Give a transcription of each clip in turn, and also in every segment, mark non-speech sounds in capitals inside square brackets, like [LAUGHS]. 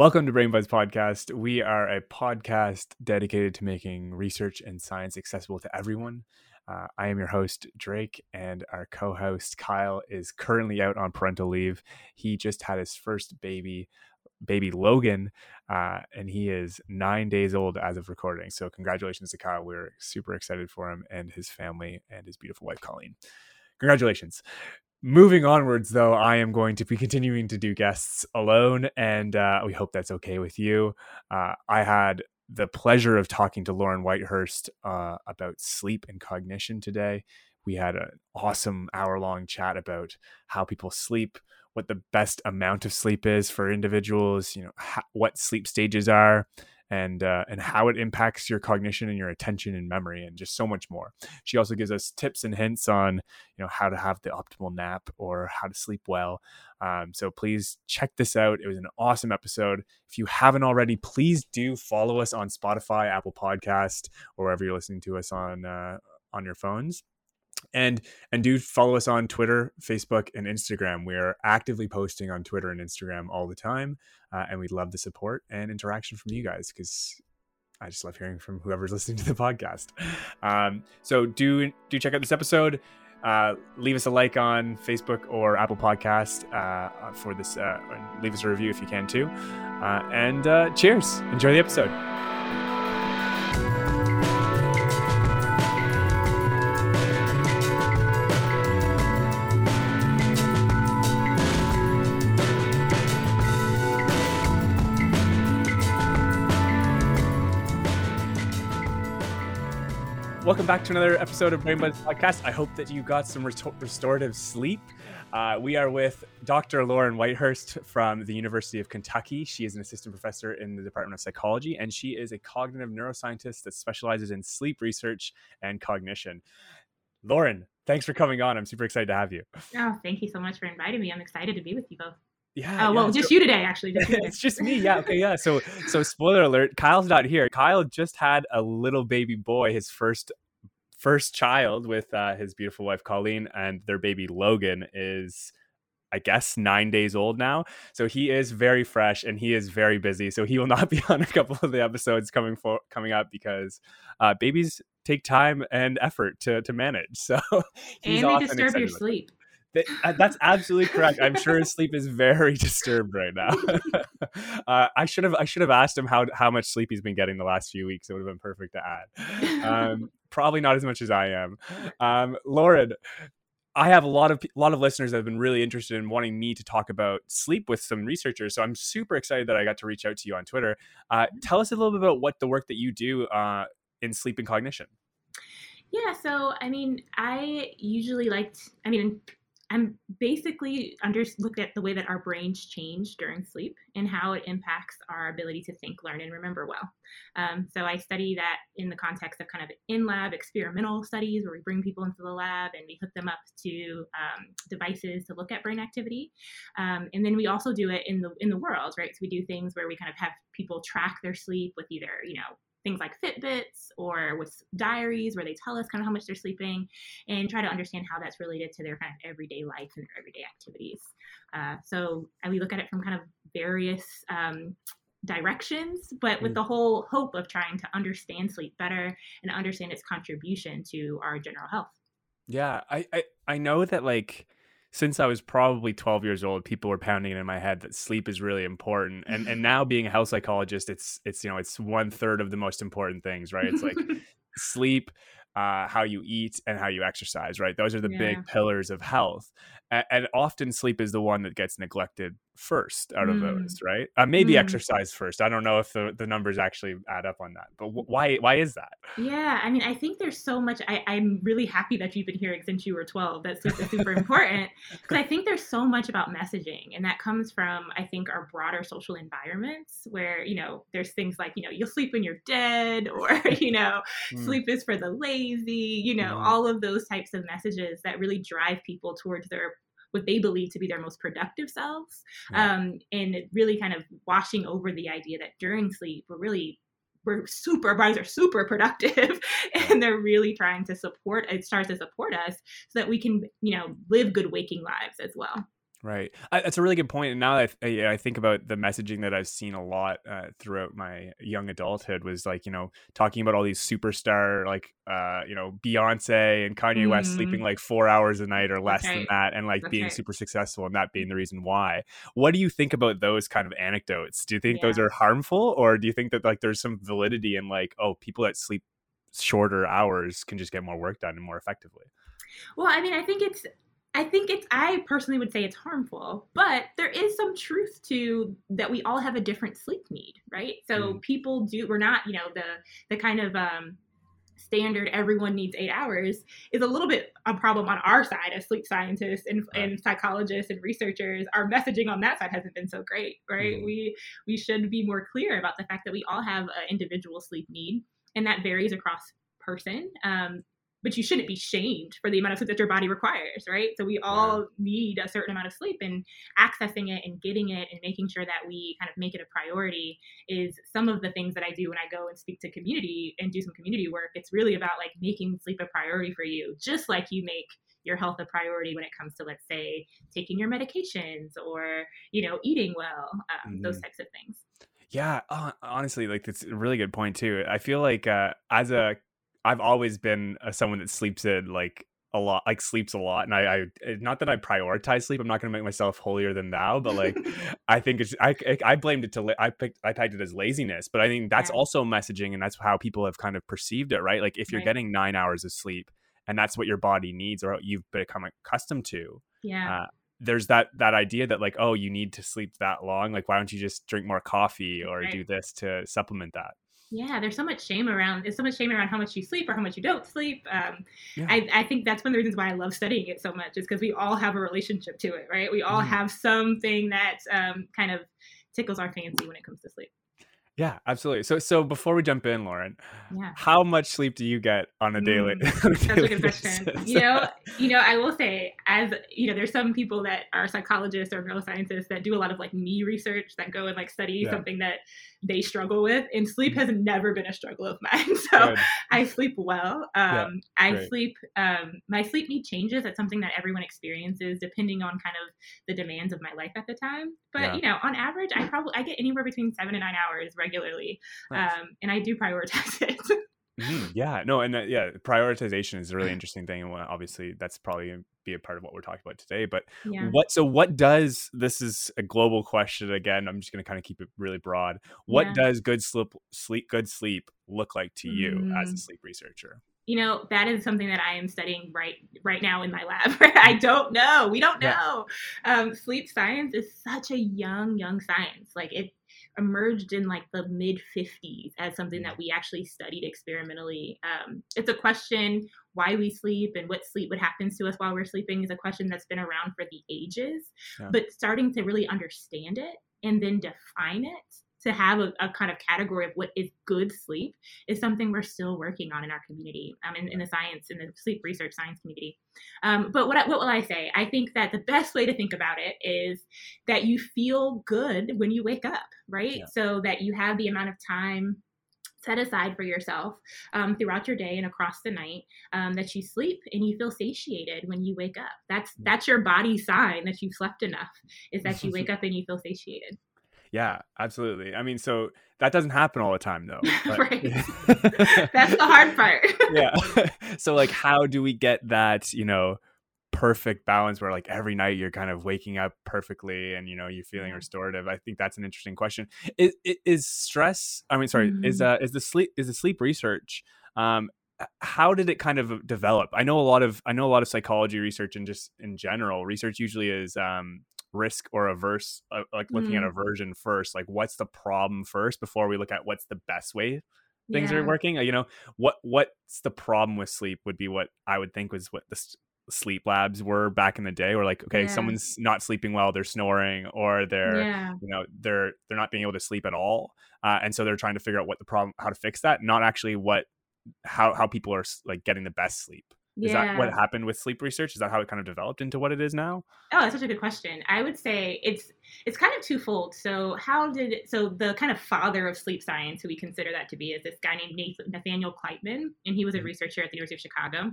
Welcome to Brain Buzz Podcast. We are a podcast dedicated to making research and science accessible to everyone. Uh, I am your host, Drake, and our co host, Kyle, is currently out on parental leave. He just had his first baby, baby Logan, uh, and he is nine days old as of recording. So, congratulations to Kyle. We're super excited for him and his family and his beautiful wife, Colleen. Congratulations. Moving onwards, though, I am going to be [LAUGHS] continuing to do guests alone, and uh, we hope that's okay with you. Uh, I had the pleasure of talking to Lauren Whitehurst uh, about sleep and cognition today. We had an awesome hour long chat about how people sleep, what the best amount of sleep is for individuals, you know, what sleep stages are, and uh, and how it impacts your cognition and your attention and memory and just so much more. She also gives us tips and hints on you know how to have the optimal nap or how to sleep well. Um, so please check this out. It was an awesome episode. If you haven't already, please do follow us on Spotify, Apple Podcast, or wherever you're listening to us on uh, on your phones and and do follow us on twitter facebook and instagram. We are actively posting on twitter and instagram all the time uh, and we'd love the support and interaction from you guys because i just love hearing from whoever's [LAUGHS] listening to the podcast. Um, so do do check out this episode. Uh, leave us a like on facebook or apple podcast uh, for this uh, leave us a review if you can too. Uh, and uh, cheers. Enjoy the episode Welcome back to another episode of Brain Buzz Podcast. I hope that you got some restorative sleep. Uh, we are with Dr. Lauren Whitehurst from the University of Kentucky. She is an assistant professor in the Department of Psychology, and she is a cognitive neuroscientist that specializes in sleep research and cognition. Lauren, thanks for coming on. I'm super excited to have you. Oh, thank you so much for inviting me. I'm excited to be with you both. Yeah. Oh well, yeah. just you today, actually. Just [LAUGHS] it's just me. Yeah. Okay. Yeah. So so spoiler alert. Kyle's not here. Kyle just had a little baby boy, his first first child with uh, his beautiful wife Colleen, and their baby Logan is. I guess nine days old now. So he is very fresh and he is very busy. So he will not [LAUGHS] be on a couple of the episodes coming for coming up because uh, babies take time and effort to to manage. [LAUGHS] So and they disturb your sleep. Uh, that's absolutely correct. I'm sure his sleep is very [LAUGHS] disturbed right now. [LAUGHS] uh, I should have I should have asked him how how much sleep he's been getting the last few weeks. It would have been perfect to add. Um, [LAUGHS] probably not as much as I am. Um, Lauren, I have a lot of a lot of listeners that have been really interested in wanting me to talk about sleep with some researchers. So I'm super excited that I got to reach out to you on Twitter. Uh, tell us a little bit about what the work that you do uh, in sleep and cognition. Yeah, so I mean, I usually like, I mean, I'm basically under looked at the way that our brains change during sleep and how it impacts our ability to think, learn, and remember well. Um, so I study that in the context of kind of in lab experimental studies where we bring people into the lab and we hook them up to um, devices to look at brain activity. Um, and then we also do it in the in the world, right? So we do things where we kind of have people track their sleep with either you know things like Fitbits or with diaries where they tell us kind of how much they're sleeping and try to understand how that's related to their kind of everyday life and their everyday activities. Uh, so we look at it from kind of various um, directions, but with mm. the whole hope of trying to understand sleep better and understand its contribution to our general health. Yeah, I, I, I know that like since I was probably 12 years old, people were pounding it in my head that sleep is really important. And and [LAUGHS] now being a health psychologist, it's it's you know it's one third of the most important things, right? It's like [LAUGHS] sleep, uh, how you eat, and how you exercise, right? Those are the yeah. big pillars of health. And, and, often sleep is the one that gets neglected first out of mm. those, right? Uh, maybe mm. exercise first. I don't know if the, the numbers actually add up on that, but w- why why is that? Yeah, I mean, I think there's so much. I, I'm really happy that you've been hearing since you were 12. That's super super important [LAUGHS] because I think there's so much about messaging, and that comes from I think our broader social environments where you know there's things like you know you'll sleep when you're dead, [LAUGHS] or [LAUGHS] you know mm. sleep is for the lazy, you know all of those types of messages that really drive people towards their what they believe to be their most productive selves. Um, and really kind of washing over the idea that during sleep, we're really we're super our bodies are super productive [LAUGHS] and they're really trying to support it starts to support us so that we can you know live good waking lives as well Right. I, that's a really good point. And now that I, I, think about the messaging that I've seen a lot uh, throughout my young adulthood was like, you know, talking about all these superstar, like, uh, you know, Beyonce and Kanye mm-hmm. West sleeping like four hours a night or less than that and like being super successful and that being the reason why. What do you think about those kind of anecdotes? Do you think yeah. those are harmful or do you think that like there's some validity in like, oh, people that sleep shorter hours can just get more work done and more effectively? Well, I mean, I think it's I think it's I personally would say it's harmful, but there is some truth to that we all have a different sleep need, right? So mm. people do we're not, you know, the the kind of um standard everyone needs eight hours is a little bit a problem on our side as sleep scientists and, and psychologists and researchers our messaging on that side hasn't been so great right mm. we we should be more clear about the fact that we all have an individual sleep need and that varies across person um, but you shouldn't be shamed for the amount of sleep that your body requires, right? So we all need a certain amount of sleep and accessing it and getting it and making sure that we kind of make it a priority is some of the things that I do when I go and speak to community and do some community work. It's really about like making sleep a priority for you, just like you make your health a priority when it comes to let's say taking your medications or you know eating well um, mm-hmm. those types of things yeah honestly like that's a really good point too i feel like uh, as a I've always been a, someone that sleeps in like a lot, like sleeps a lot, and I, I eh, not that I prioritize sleep. I'm not going to make myself holier than thou, but like [LAUGHS] I think it's I I blamed it to I picked I tagged it as laziness, but I think that's yeah. also messaging, and that's how people have kind of perceived it, right? Like if you're right. getting nine hours of sleep, and that's what your body needs or you've become accustomed to, yeah. Uh, there's that that idea that like oh you need to sleep that long like why don't you just drink more coffee or right. do this to supplement that yeah there's so much shame around there's so much shame around how much you sleep or how much you don't sleep um, yeah. I, I think that's one of the reasons why i love studying it so much is because we all have a relationship to it right we all mm. have something that um, kind of tickles our fancy when it comes to sleep yeah, absolutely. So, so before we jump in, Lauren, yeah. how much sleep do you get on a daily? Mm, [LAUGHS] on a daily a good question. you know, you know, I will say, as you know, there's some people that are psychologists or neuroscientists that do a lot of like me research that go and like study yeah. something that they struggle with, and sleep has never been a struggle of mine. [LAUGHS] So good. I sleep well. Um, yeah, I great. sleep. Um, my sleep need changes. It's something that everyone experiences depending on kind of the demands of my life at the time. But yeah. you know, on average, I probably I get anywhere between seven and nine hours regularly, nice. um, and I do prioritize [LAUGHS] it. Mm-hmm. Yeah, no, and yeah, prioritization is a really [LAUGHS] interesting thing, and obviously that's probably be a part of what we're talking about today. But yeah. what? So, what does this is a global question again? I'm just going to kind of keep it really broad. What yeah. does good sleep, sleep, good sleep look like to you mm. as a mm. sleep researcher? you know that is something that i am studying right right now in my lab [LAUGHS] i don't know we don't know yeah. um, sleep science is such a young young science like it emerged in like the mid 50s as something that we actually studied experimentally. Um, it's a question why we sleep and what sleep, what happens to us while we're sleeping is a question that's been around for the ages. Yeah. But starting to really understand it and then define it to have a, a, kind of category of what is good sleep is something we're still working on in our community, um, in, in the science, in the sleep research science community. Um, but what, what will I say? I think that the best way to think about it is that you feel good when you wake up, right? Yeah. So that you have the amount of time set aside for yourself um, throughout your day and across the night um, that you sleep and you feel satiated when you wake up that's that's your body sign that you've slept enough is that you [LAUGHS] wake up and you feel satiated yeah, absolutely. I mean, so that doesn't happen all the time though. [LAUGHS] right. [LAUGHS] [LAUGHS] That's the hard part. yeah. so like how do we get that, you know, perfect balance where like every night you're kind of waking up perfectly and you know you're feeling restorative i think that's an interesting question is, is stress i mean sorry mm-hmm. is uh is the sleep is the sleep research um how did it kind of develop i know a lot of i know a lot of psychology research and just in general research usually is um risk or averse uh, like looking mm. at aversion first like what's the problem first before we look at what's the best way things yeah. are working uh, you know what what's the problem with sleep would be what i would think was what the sleep labs were back in the day or like okay yeah. someone's not sleeping well they're snoring or they're yeah. you know they're they're not being able to sleep at all uh, and so they're trying to figure out what the problem how to fix that not actually what how how people are like getting the best sleep is that what happened with sleep research? Is that how it kind of developed into what it is now? Oh, that's such a good question. I would say it's it's kind of twofold. So how did so the kind of father of sleep science, who we consider that to be, is this guy named Nathaniel Kleitman, and he was a mm-hmm. researcher at the University of Chicago,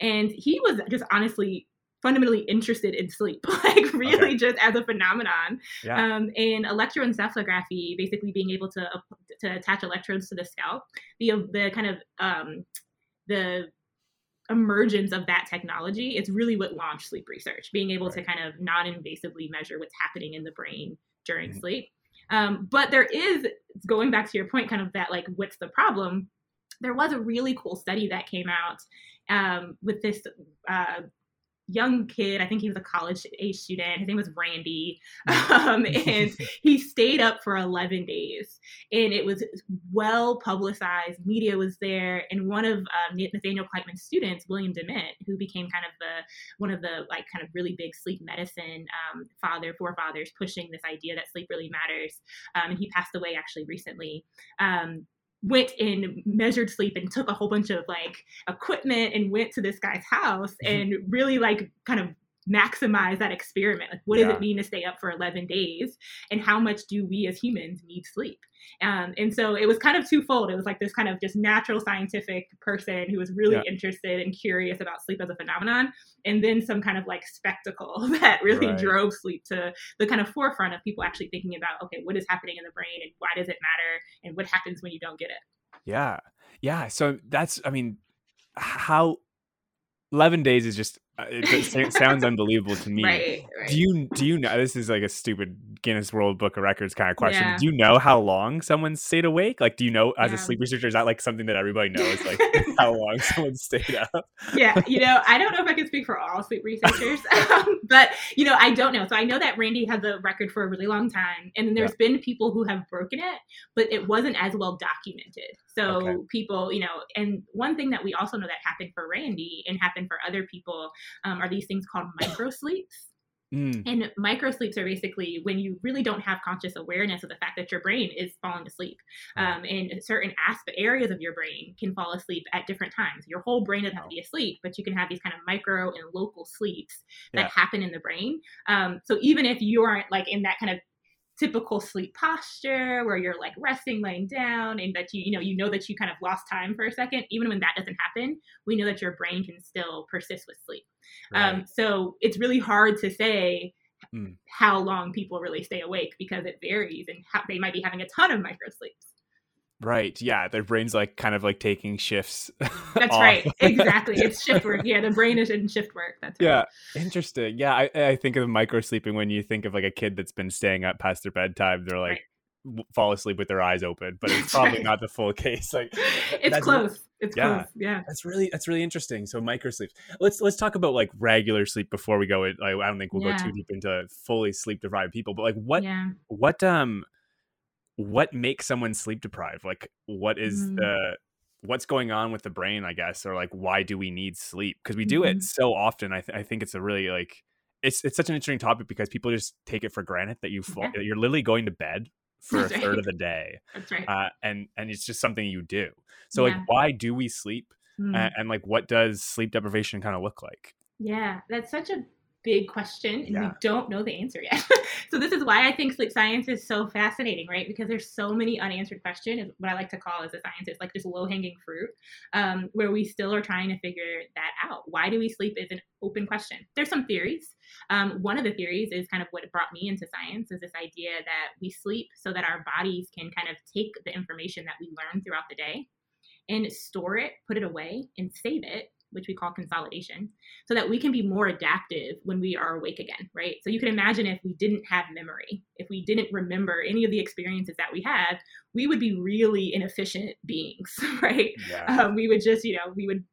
and he was just honestly fundamentally interested in sleep, [LAUGHS] like really okay. just as a phenomenon. Yeah. Um, and electroencephalography, basically being able to to attach electrodes to the scalp, the the kind of um, the emergence of that technology is really what launched sleep research, being able right. to kind of non-invasively measure what's happening in the brain during mm-hmm. sleep. Um, but there is going back to your point, kind of that like, what's the problem? There was a really cool study that came out um, with this uh, young kid. I think he was a college age student. His name was Randy. [LAUGHS] Um, and he stayed up for 11 days. And it was well publicized. Media was there. And one of um, Nathaniel Kleitman's students, William Dement, who became kind of the one of the like kind of really big sleep medicine um, father, forefathers pushing this idea that sleep really matters. Um, and he passed away actually recently. Went and measured sleep and took a whole bunch of like equipment and went to this guy's house mm-hmm. and really like kind of maximize that experiment. Like what yeah. does it mean to stay up for 11 days? And how much do we as humans need sleep? Um, and so it was kind of twofold. It was like this kind of just natural scientific person who was really yeah. interested and curious about sleep as a phenomenon and then some kind of like spectacle [LAUGHS] that really right. drove sleep to the kind of forefront of people actually thinking about okay what is happening in the brain and why does it matter and what happens when you don't get it? Yeah. Yeah. So that's i mean how 11 days is just it sounds unbelievable to me. [LAUGHS] Right, right. Do you do you know this is like a stupid Guinness World Book of Records kind of question? Yeah. Do you know how long someone stayed awake? Like, do you know as yeah. a sleep researcher is that like something that everybody knows? [LAUGHS] Like how long someone stayed up? Yeah, you know, I don't know if I can speak for all sleep researchers, [LAUGHS] um, but you know, I don't know. So I know that Randy had the record for a really long time, and then there's yeah. been people who have broken it, but it wasn't as well documented. So okay. people, you know, and one thing that we also know that happened for Randy and happened for other people um, are these things called micro sleeps. Mm. And micro sleeps are basically when you really don't have conscious awareness of the fact that your brain is falling asleep. Um, and certain aspect areas of your brain can fall asleep at different times. Your whole brain doesn't have to be asleep, but you can have these kind of micro and local sleeps that yeah. happen in the brain. Um, so even if you aren't like in that kind of typical sleep posture where you're like resting laying down and that you you know you know that you kind of lost time for a second even when that doesn't happen we know that your brain can still persist with sleep right. um, so it's really hard to say mm. how long people really stay awake because it varies and how, they might be having a ton of micro sleeps Right. Yeah. Their brain's like kind of like taking shifts. [LAUGHS] That's right. Exactly. It's shift work. Yeah. The brain is in shift work. That's right. Yeah. Interesting. Yeah. I, I think of micro sleeping when you think of like a kid that's been staying up past their bedtime. They're like, right. fall asleep with their eyes open, but it's probably right. not the full case. Like [LAUGHS] it's close. Really, it's yeah, close. Yeah. That's really that's really interesting. So micro sleeps. Let's let's talk about like regular sleep before we go. Like, I don't think we'll yeah. go too deep into fully sleep deprived people, but like what yeah. what um what makes someone sleep deprived like what is mm. the what's going on with the brain i guess or like why do we need sleep because we do mm-hmm. it so often I, th- I think it's a really like it's it's such an interesting topic because people just take it for granted that you fall, yeah. you're literally going to bed [LAUGHS] for That's a third right. of the day That's right. Uh, and and it's just something you do so yeah. like why do we sleep mm. and, and like what does sleep deprivation kind of look like yeah that's such a big question and yeah. we don't know the answer yet. [LAUGHS] so this is why I think sleep science is so fascinating, right? Because there's so many unanswered questions, what I like to call as a scientist, like just low hanging fruit, um, where we still are trying to figure that out. Why do we sleep is an open question. There's some theories. Um, one of the theories is kind of what brought me into science is this idea that we sleep so that our bodies can kind of take the information that we learn throughout the day and store it, put it away, and save it which we call consolidation, so that we can be more adaptive when we are awake again, right? So you can imagine if we didn't have memory, if we didn't remember any of the experiences that we had, we would be really inefficient beings, [LAUGHS] right? Yeah. Um, we would just, you know, we would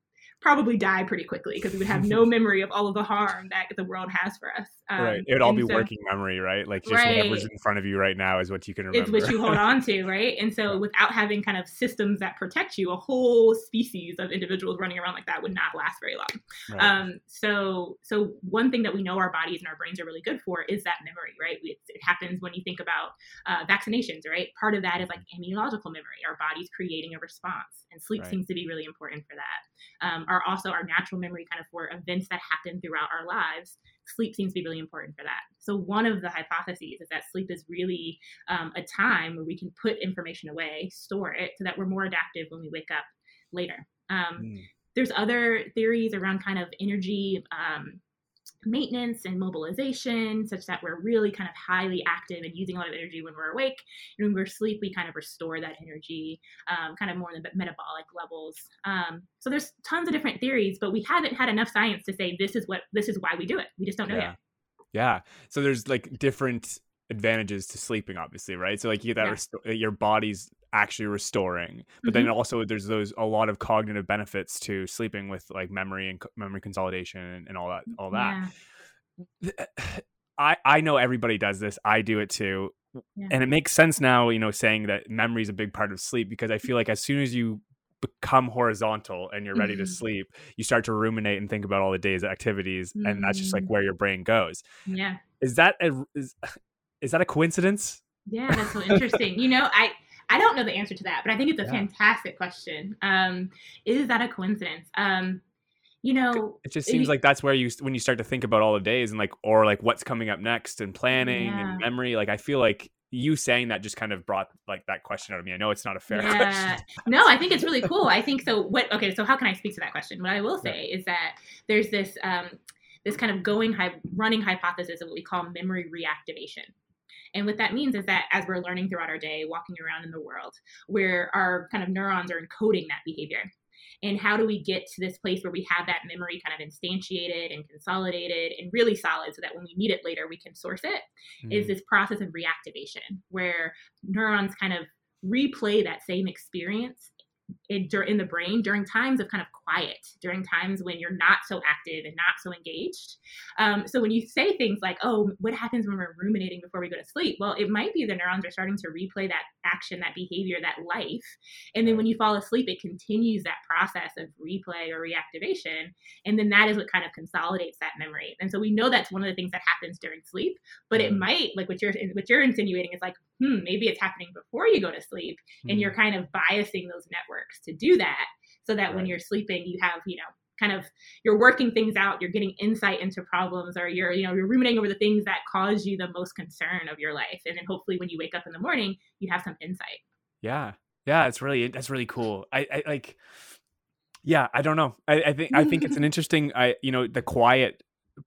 probably die pretty quickly because we would have no [LAUGHS] memory of all of the harm that the world has for us. Um, right. It would all be so, working memory, right? Like just right. whatever's in front of you right now is what you can remember. It's what you hold on to, [LAUGHS] right? And so without having kind of systems that protect you, a whole species of individuals running around like that would not last very long. Right. Um, so so one thing that we know our bodies and our brains are really good for is that memory, right? It, it happens when you think about uh, vaccinations, right? Part of that is like immunological memory, our body's creating a response, and sleep right. seems to be really important for that. Um, are also our natural memory kind of for events that happen throughout our lives sleep seems to be really important for that. So one of the hypotheses is that sleep is really um, a time where we can put information away, store it, so that we're more adaptive when we wake up later. Um, mm. There's other theories around kind of energy. Um, maintenance and mobilization such that we're really kind of highly active and using a lot of energy when we're awake. And when we're asleep we kind of restore that energy um, kind of more in the metabolic levels. Um, so there's tons of different theories but we haven't had enough science to say this is what this is why we do it. We just don't know yeah. yet. Yeah. So there's like different advantages to sleeping obviously right? So like you get that yeah. your body's actually restoring but mm-hmm. then also there's those a lot of cognitive benefits to sleeping with like memory and memory consolidation and, and all that all that yeah. i i know everybody does this i do it too yeah. and it makes sense now you know saying that memory is a big part of sleep because i feel like as soon as you become horizontal and you're ready mm-hmm. to sleep you start to ruminate and think about all the day's activities mm-hmm. and that's just like mm. where your brain goes yeah is that a is, [SIGHS] is that a coincidence yeah that's so interesting you know i I don't know the answer to that, but I think it's a yeah. fantastic question. Um, is that a coincidence? Um, you know, it just seems it, like that's where you when you start to think about all the days and like or like what's coming up next and planning yeah. and memory. Like I feel like you saying that just kind of brought like that question out of me. I know it's not a fair [LAUGHS] yeah. question. no, I think it's really cool. I think so. What? Okay, so how can I speak to that question? What I will say yeah. is that there's this um, this kind of going high running hypothesis of what we call memory reactivation. And what that means is that as we're learning throughout our day, walking around in the world, where our kind of neurons are encoding that behavior. And how do we get to this place where we have that memory kind of instantiated and consolidated and really solid so that when we need it later, we can source it? Mm. Is this process of reactivation where neurons kind of replay that same experience in the brain during times of kind of quiet, during times when you're not so active and not so engaged. Um, so when you say things like, "Oh, what happens when we're ruminating before we go to sleep?" Well, it might be the neurons are starting to replay that action, that behavior, that life, and then when you fall asleep, it continues that process of replay or reactivation, and then that is what kind of consolidates that memory. And so we know that's one of the things that happens during sleep, but it might, like what you're what you're insinuating, is like, hmm, maybe it's happening before you go to sleep, and you're mm-hmm. kind of biasing those networks to do that so that right. when you're sleeping you have you know kind of you're working things out you're getting insight into problems or you're you know you're ruminating over the things that cause you the most concern of your life. And then hopefully when you wake up in the morning you have some insight. Yeah. Yeah it's really that's really cool. I, I like yeah i don't know. I, I think i think it's an [LAUGHS] interesting i you know the quiet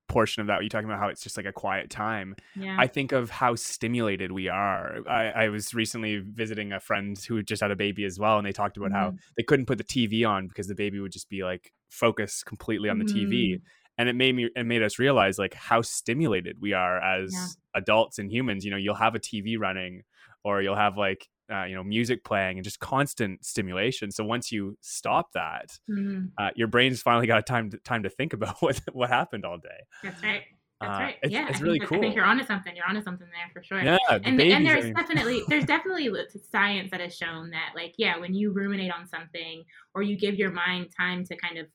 portion of that you're talking about how it's just like a quiet time yeah. i think of how stimulated we are I, I, was recently visiting a friend who just had a baby as well and they talked about mm-hmm. how they couldn't put the tv on because the baby would just be like focused completely on the mm-hmm. tv and it made me it made us realize like how stimulated we are as yeah. adults and humans you know you'll have a tv running or you'll have like uh, you know music playing and just constant stimulation so once you stop that mm-hmm. uh, your brain's finally got time to, time to think about [LAUGHS] what what happened all day that's right that's uh, right. It's, yeah, it's really cool. I think you're onto something. You're onto something there for sure. Yeah, the and, and [LAUGHS] there's definitely there's definitely science that has shown that like yeah, when you ruminate on something or you give your mind time to kind of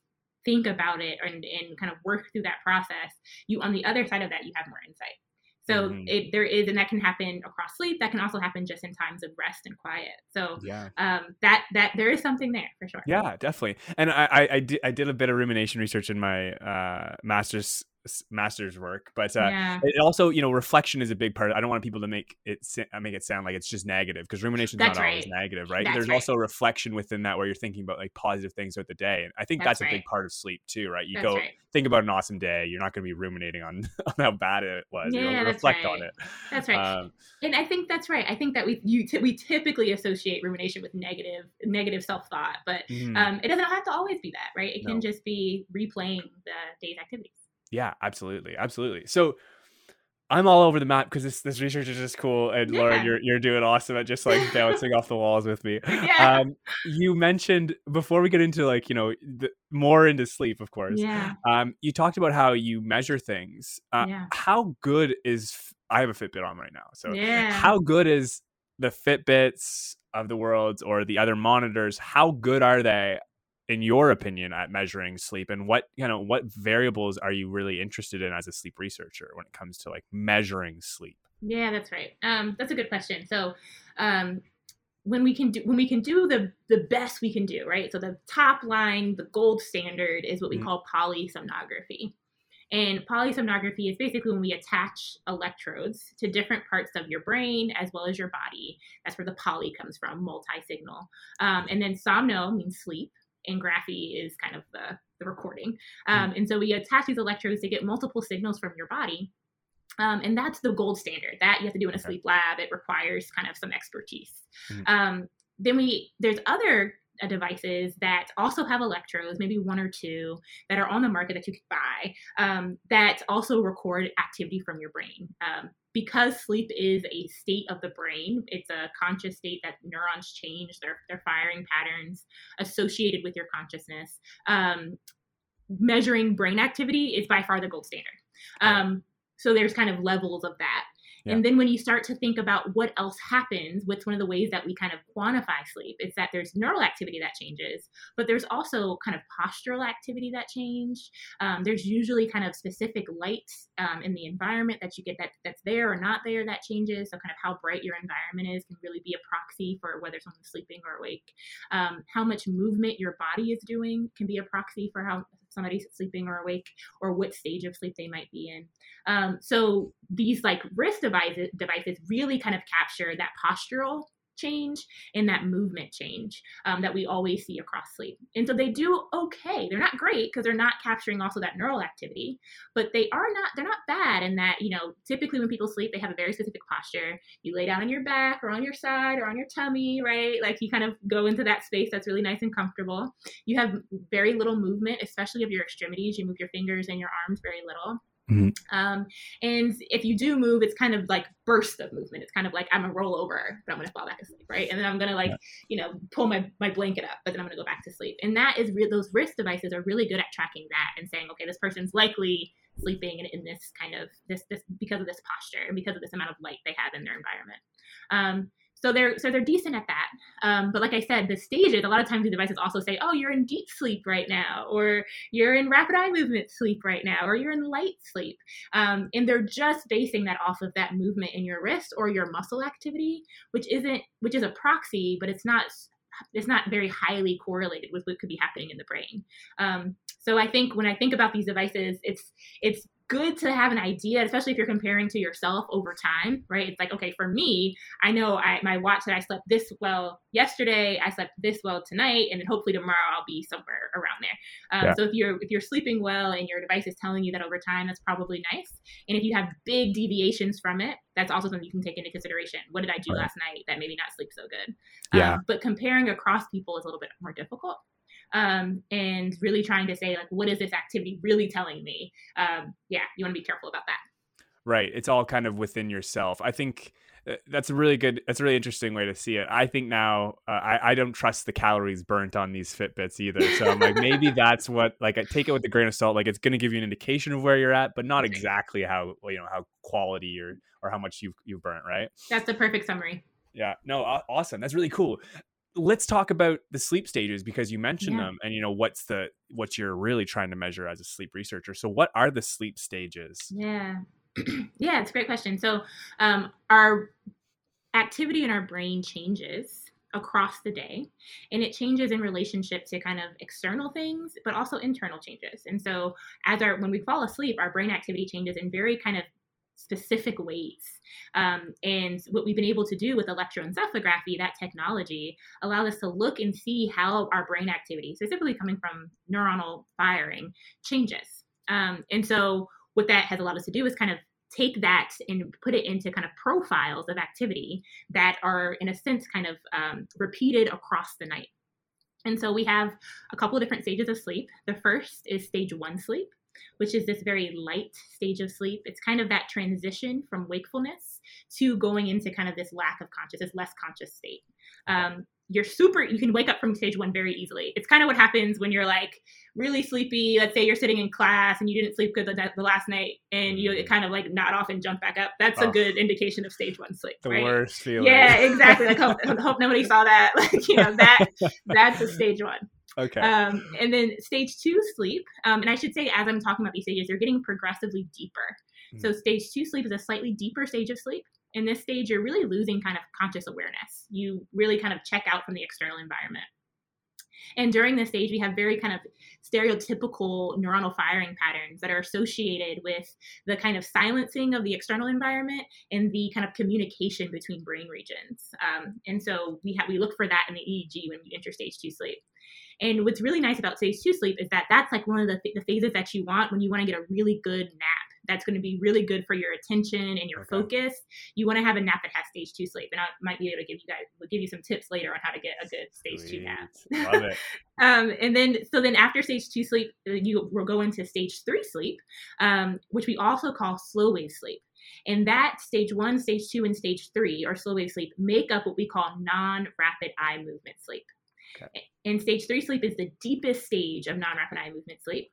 think about it and, and kind of work through that process, you on the other side of that you have more insight. So mm-hmm. it, there is, and that can happen across sleep. That can also happen just in times of rest and quiet. So yeah, um, that that there is something there for sure. Yeah, definitely. And I I, I did I did a bit of rumination research in my uh, master's master's work but uh, yeah. it also you know reflection is a big part. I don't want people to make it uh, make it sound like it's just negative because rumination is not right. always negative right? That's there's right. also reflection within that where you're thinking about like positive things throughout the day and i think that's, that's a big part of sleep too right? You that's go think about an awesome day you're not going to be ruminating on, [LAUGHS] on how bad it was yeah, you know, reflect on it. That's right. Um, and i think that's right. I think that we you t- we typically associate rumination with negative negative self-thought but mm-hmm. um, it doesn't have to always be that right? It no. can just be replaying the day's activities yeah, absolutely, absolutely. So I'm all over the map because this this research is just cool, and yeah. Lauren, you're you're doing awesome at just like [LAUGHS] bouncing off the walls with me. Yeah. Um, you mentioned before we get into like you know the, more into sleep, of course. Yeah. Um, you talked about how you measure things. Uh, yeah. How good is I have a Fitbit on right now, so yeah. how good is the Fitbits of the world or the other monitors? How good are they in your opinion at measuring sleep and what you know what variables are you really interested in as a sleep researcher when it comes to like measuring sleep yeah that's right um, that's a good question so um, when we can do when we can do the the best we can do right so the top line the gold standard is what we mm-hmm. call polysomnography and polysomnography is basically when we attach electrodes to different parts of your brain as well as your body. That's where the poly comes from, multi signal. Um, and then somno means sleep. And graphy is kind of the, the recording. Hmm. Um, and so we attach these electrodes to get multiple signals from your body. Um, and that's the gold standard that you have to do in a sleep lab. It requires kind of some expertise. Mm-hmm. Um, then we there's other devices that also have electrodes, maybe one or two that are on the market that you can buy um, that also record activity from your brain. Um, because sleep is a state of the brain, it's a conscious state that neurons change their, their firing patterns associated with your consciousness. Um, measuring brain activity is by far the gold standard. Um, so there's kind of levels of that. And then when you start to think about what else happens, what's one of the ways that we kind of quantify sleep, it's that there's neural activity that changes, but there's also kind of postural activity that change. Um, there's usually kind of specific lights um, in the environment that you get that that's there or not there that changes. So kind of how bright your environment is can really be a proxy for whether someone's sleeping or awake. Um, how much movement your body is doing can be a proxy for how somebody's sleeping or awake or what stage of sleep they might be in. Um, so these like wrist devices, devices really kind of capture that postural change and that movement change um, that we always see across sleep. And so they do okay. They're not great because they're not capturing also that neural activity, but they are not, they're not bad in that, you know, typically when people sleep, they have a very specific posture. You lay down on your back or on your side or on your tummy, right? Like you kind of go into that space that's really nice and comfortable. You have very little movement, especially of your extremities. You move your fingers and your arms very little. Mm-hmm. Um, and if you do move, it's kind of like burst of movement. It's kind of like I'm gonna roll over, but I'm gonna fall back asleep, right? And then I'm gonna like, yeah. you know, pull my, my blanket up, but then I'm gonna go back to sleep. And that is re- those wrist devices are really good at tracking that and saying, okay, this person's likely sleeping in, in this kind of this this because of this posture and because of this amount of light they have in their environment. Um, so they're so they're decent at that. Um, but like I said, the stages a lot of times the devices also say, "Oh, you're in deep sleep right now," or "You're in rapid eye movement sleep right now," or "You're in light sleep," um, and they're just basing that off of that movement in your wrist or your muscle activity, which isn't which is a proxy, but it's not it's not very highly correlated with what could be happening in the brain. Um, so I think when I think about these devices, it's it's good to have an idea, especially if you're comparing to yourself over time, right? It's like, okay, for me, I know I, my watch that I slept this well yesterday, I slept this well tonight, and then hopefully tomorrow I'll be somewhere around there. Um, yeah. So if you're if you're sleeping well and your device is telling you that over time, that's probably nice. And if you have big deviations from it, that's also something you can take into consideration. What did I do right. last night that maybe not sleep so good? Yeah. Um, but comparing across people is a little bit more difficult um, and really trying to say like what is this activity really telling me? Um, yeah you want to be careful about that. Right it's all kind of within yourself. I think uh, that's a really good that's a really interesting way to see it. I think now uh, I, I don't trust the calories burnt on these fitbits either so i'm like maybe [LAUGHS] that's what like i take it with a grain of salt like it's going to give you an indication of where you're at but not exactly how you know how quality or or how much you've you've burnt right? That's the perfect summary. Yeah no awesome that's really cool let's talk about the sleep stages because you mentioned yeah. them and you know what's the what you're really trying to measure as a sleep researcher. So what are the sleep stages? Yeah. [CLEARS THROAT] Yeah it's a great question. So um, our activity in our brain changes across the day and it changes in relationship to kind of external things but also internal changes. And so as our when we fall asleep our brain activity changes in very kind of specific ways. Um, and what we've been able to do with electroencephalography, that technology, allows us to look and see how our brain activity, specifically coming from neuronal firing, changes. Um, and so what that has allowed us to do is kind of take that and put it into kind of profiles of activity that are, in a sense, kind of um, repeated across the night. And so we have a couple of different stages of sleep. The first is stage one sleep which is this very light stage of sleep. It's kind of that transition from wakefulness to going into kind of this lack of consciousness, less conscious state. Um, you're super you can wake up from stage one very easily it's kind of what happens when you're like really sleepy let's say you're sitting in class and you didn't sleep good the, the last night and you mm-hmm. kind of like nod off and jump back up that's oh. a good indication of stage one sleep the right? worst feeling yeah exactly like [LAUGHS] hope, hope nobody saw that [LAUGHS] like you know that that's a stage one Okay. Um, and then stage two sleep, um, and I should say as I'm talking about these stages, they're getting progressively deeper. Mm. So stage two sleep is a slightly deeper stage of sleep. In this stage, you're really losing kind of conscious awareness. You really kind of check out from the external environment. And during this stage, we have very kind of stereotypical neuronal firing patterns that are associated with the kind of silencing of the external environment and the kind of communication between brain regions. Um, and so we have we look for that in the EEG when we enter stage two sleep. And what's really nice about stage two sleep is that that's like one of the, the phases that you want when you want to get a really good nap that's going to be really good for your attention and your okay. focus. You want to have a nap that has stage two sleep, and I might be able to give you guys will give you some tips later on how to get a good stage Sweet. two nap. Love it. [LAUGHS] um, and then so then after stage two sleep, uh, you will go into stage three sleep, um, which we also call slow wave sleep. And that stage one, stage two, and stage three, or slow wave sleep, make up what we call non rapid eye movement sleep. Okay. And stage three sleep is the deepest stage of non rapid eye movement sleep.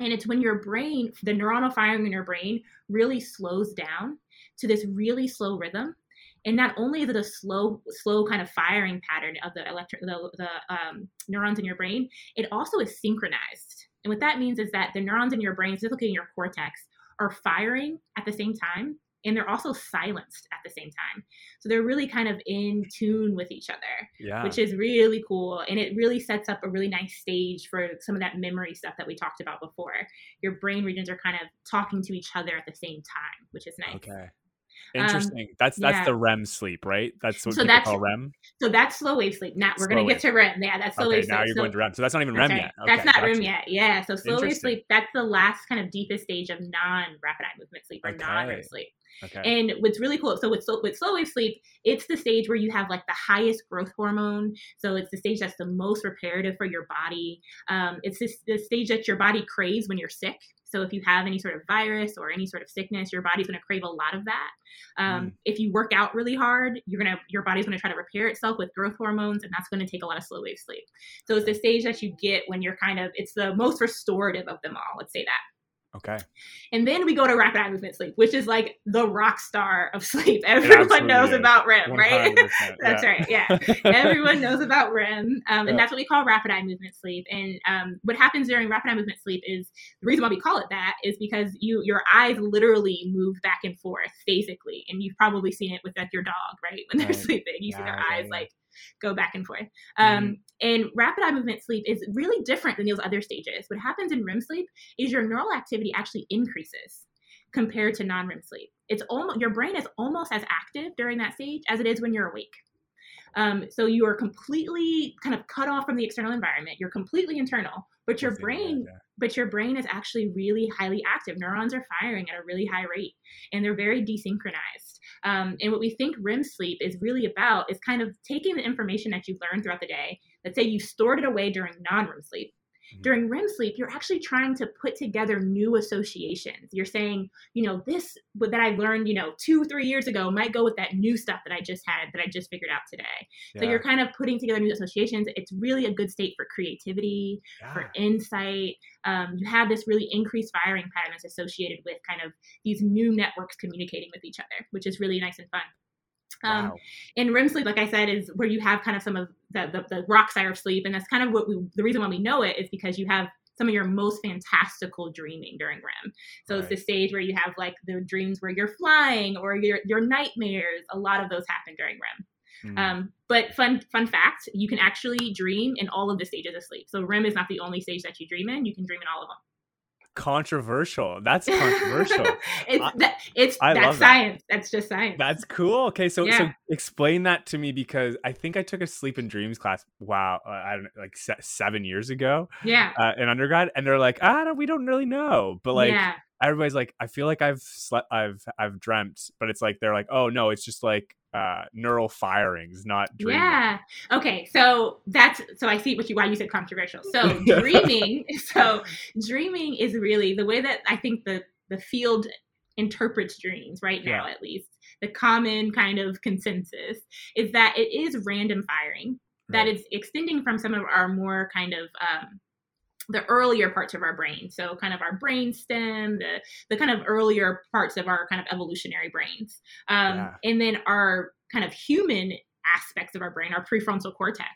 And it's when your brain, the neuronal firing in your brain really slows down to this really slow rhythm. And not only is it a slow, slow kind of firing pattern of the electric, the, the um, neurons in your brain, it also is synchronized. And what that means is that the neurons in your brain, specifically in your cortex, are firing at the same time and they're also silenced at the same time. So they're really kind of in tune with each other, yeah. which is really cool. And it really sets up a really nice stage for some of that memory stuff that we talked about before. Your brain regions are kind of talking to each other at the same time, which is nice. Okay. Um, Interesting. Um, that's that's yeah. the REM sleep, right? That's what so people call REM. So that's slow wave sleep. Now we're gonna get to REM. Yeah, that's slow okay, wave now sleep. you're so, going to REM. So that's not even REM right. yet. Okay, that's not REM yet. Yeah. So slow wave sleep. That's the last kind of deepest stage of non-rapid eye movement sleep or okay. non-REM sleep. Okay. And what's really cool, so with, with slow wave sleep, it's the stage where you have like the highest growth hormone. So it's the stage that's the most reparative for your body. Um, it's this the stage that your body craves when you're sick. So if you have any sort of virus or any sort of sickness, your body's going to crave a lot of that. Um, mm. If you work out really hard, you're gonna your body's going to try to repair itself with growth hormones, and that's going to take a lot of slow wave sleep. So it's the stage that you get when you're kind of it's the most restorative of them all. Let's say that. Okay. And then we go to rapid eye movement sleep, which is like the rock star of sleep. Everyone knows is. about REM, right? [LAUGHS] that's yeah. right. Yeah. [LAUGHS] Everyone knows about REM. Um, and yeah. that's what we call rapid eye movement sleep. And um, what happens during rapid eye movement sleep is the reason why we call it that is because you your eyes literally move back and forth physically. And you've probably seen it with like your dog, right? When they're right. sleeping, you yeah, see their eyes like go back and forth. Um, mm. And rapid eye movement sleep is really different than those other stages. What happens in REM sleep is your neural activity actually increases compared to non-REM sleep. It's almost your brain is almost as active during that stage as it is when you're awake. Um, so you are completely kind of cut off from the external environment. You're completely internal, but your brain, but your brain is actually really highly active. Neurons are firing at a really high rate, and they're very desynchronized. Um, and what we think REM sleep is really about is kind of taking the information that you've learned throughout the day. Let's say you've stored it away during non-REM sleep, Mm-hmm. During REM sleep, you're actually trying to put together new associations. You're saying, you know, this that I learned, you know, two, three years ago might go with that new stuff that I just had that I just figured out today. Yeah. So you're kind of putting together new associations. It's really a good state for creativity, yeah. for insight. Um, you have this really increased firing pattern that's associated with kind of these new networks communicating with each other, which is really nice and fun. Um, wow. And REM sleep, like I said, is where you have kind of some of the, the, the rock star of sleep. And that's kind of what we, the reason why we know it is because you have some of your most fantastical dreaming during REM. So right. it's the stage where you have like the dreams where you're flying or your, your nightmares. A lot of those happen during REM. Mm. Um, but fun fun fact, you can actually dream in all of the stages of sleep. So REM is not the only stage that you dream in. You can dream in all of them controversial. That's [LAUGHS] controversial. it's that, it's I that's science. That. That's just science. That's cool. Okay, so yeah. so explain that to me because I think I took a sleep and dreams class. Wow, uh, I don't know, like se- seven years ago. Yeah, uh, in undergrad, and they're like, ah, no, we don't really know, but like. Yeah. Everybody's like, I feel like I've slept, I've, I've dreamt, but it's like they're like, oh no, it's just like uh, neural firings, not dreaming. Yeah. Okay. So that's so I see what you why you said controversial. So [LAUGHS] dreaming. so dreaming is really the way that I think the the field interprets dreams right now, yeah. at least. The common kind of consensus is that it is random firing. Right. That is extending from some of our more kind of um, the earlier parts of our brain. So kind of our brain stem the the kind of earlier parts of our kind of evolutionary brains. Um, yeah. and then our kind of human aspects of our brain our prefrontal cortex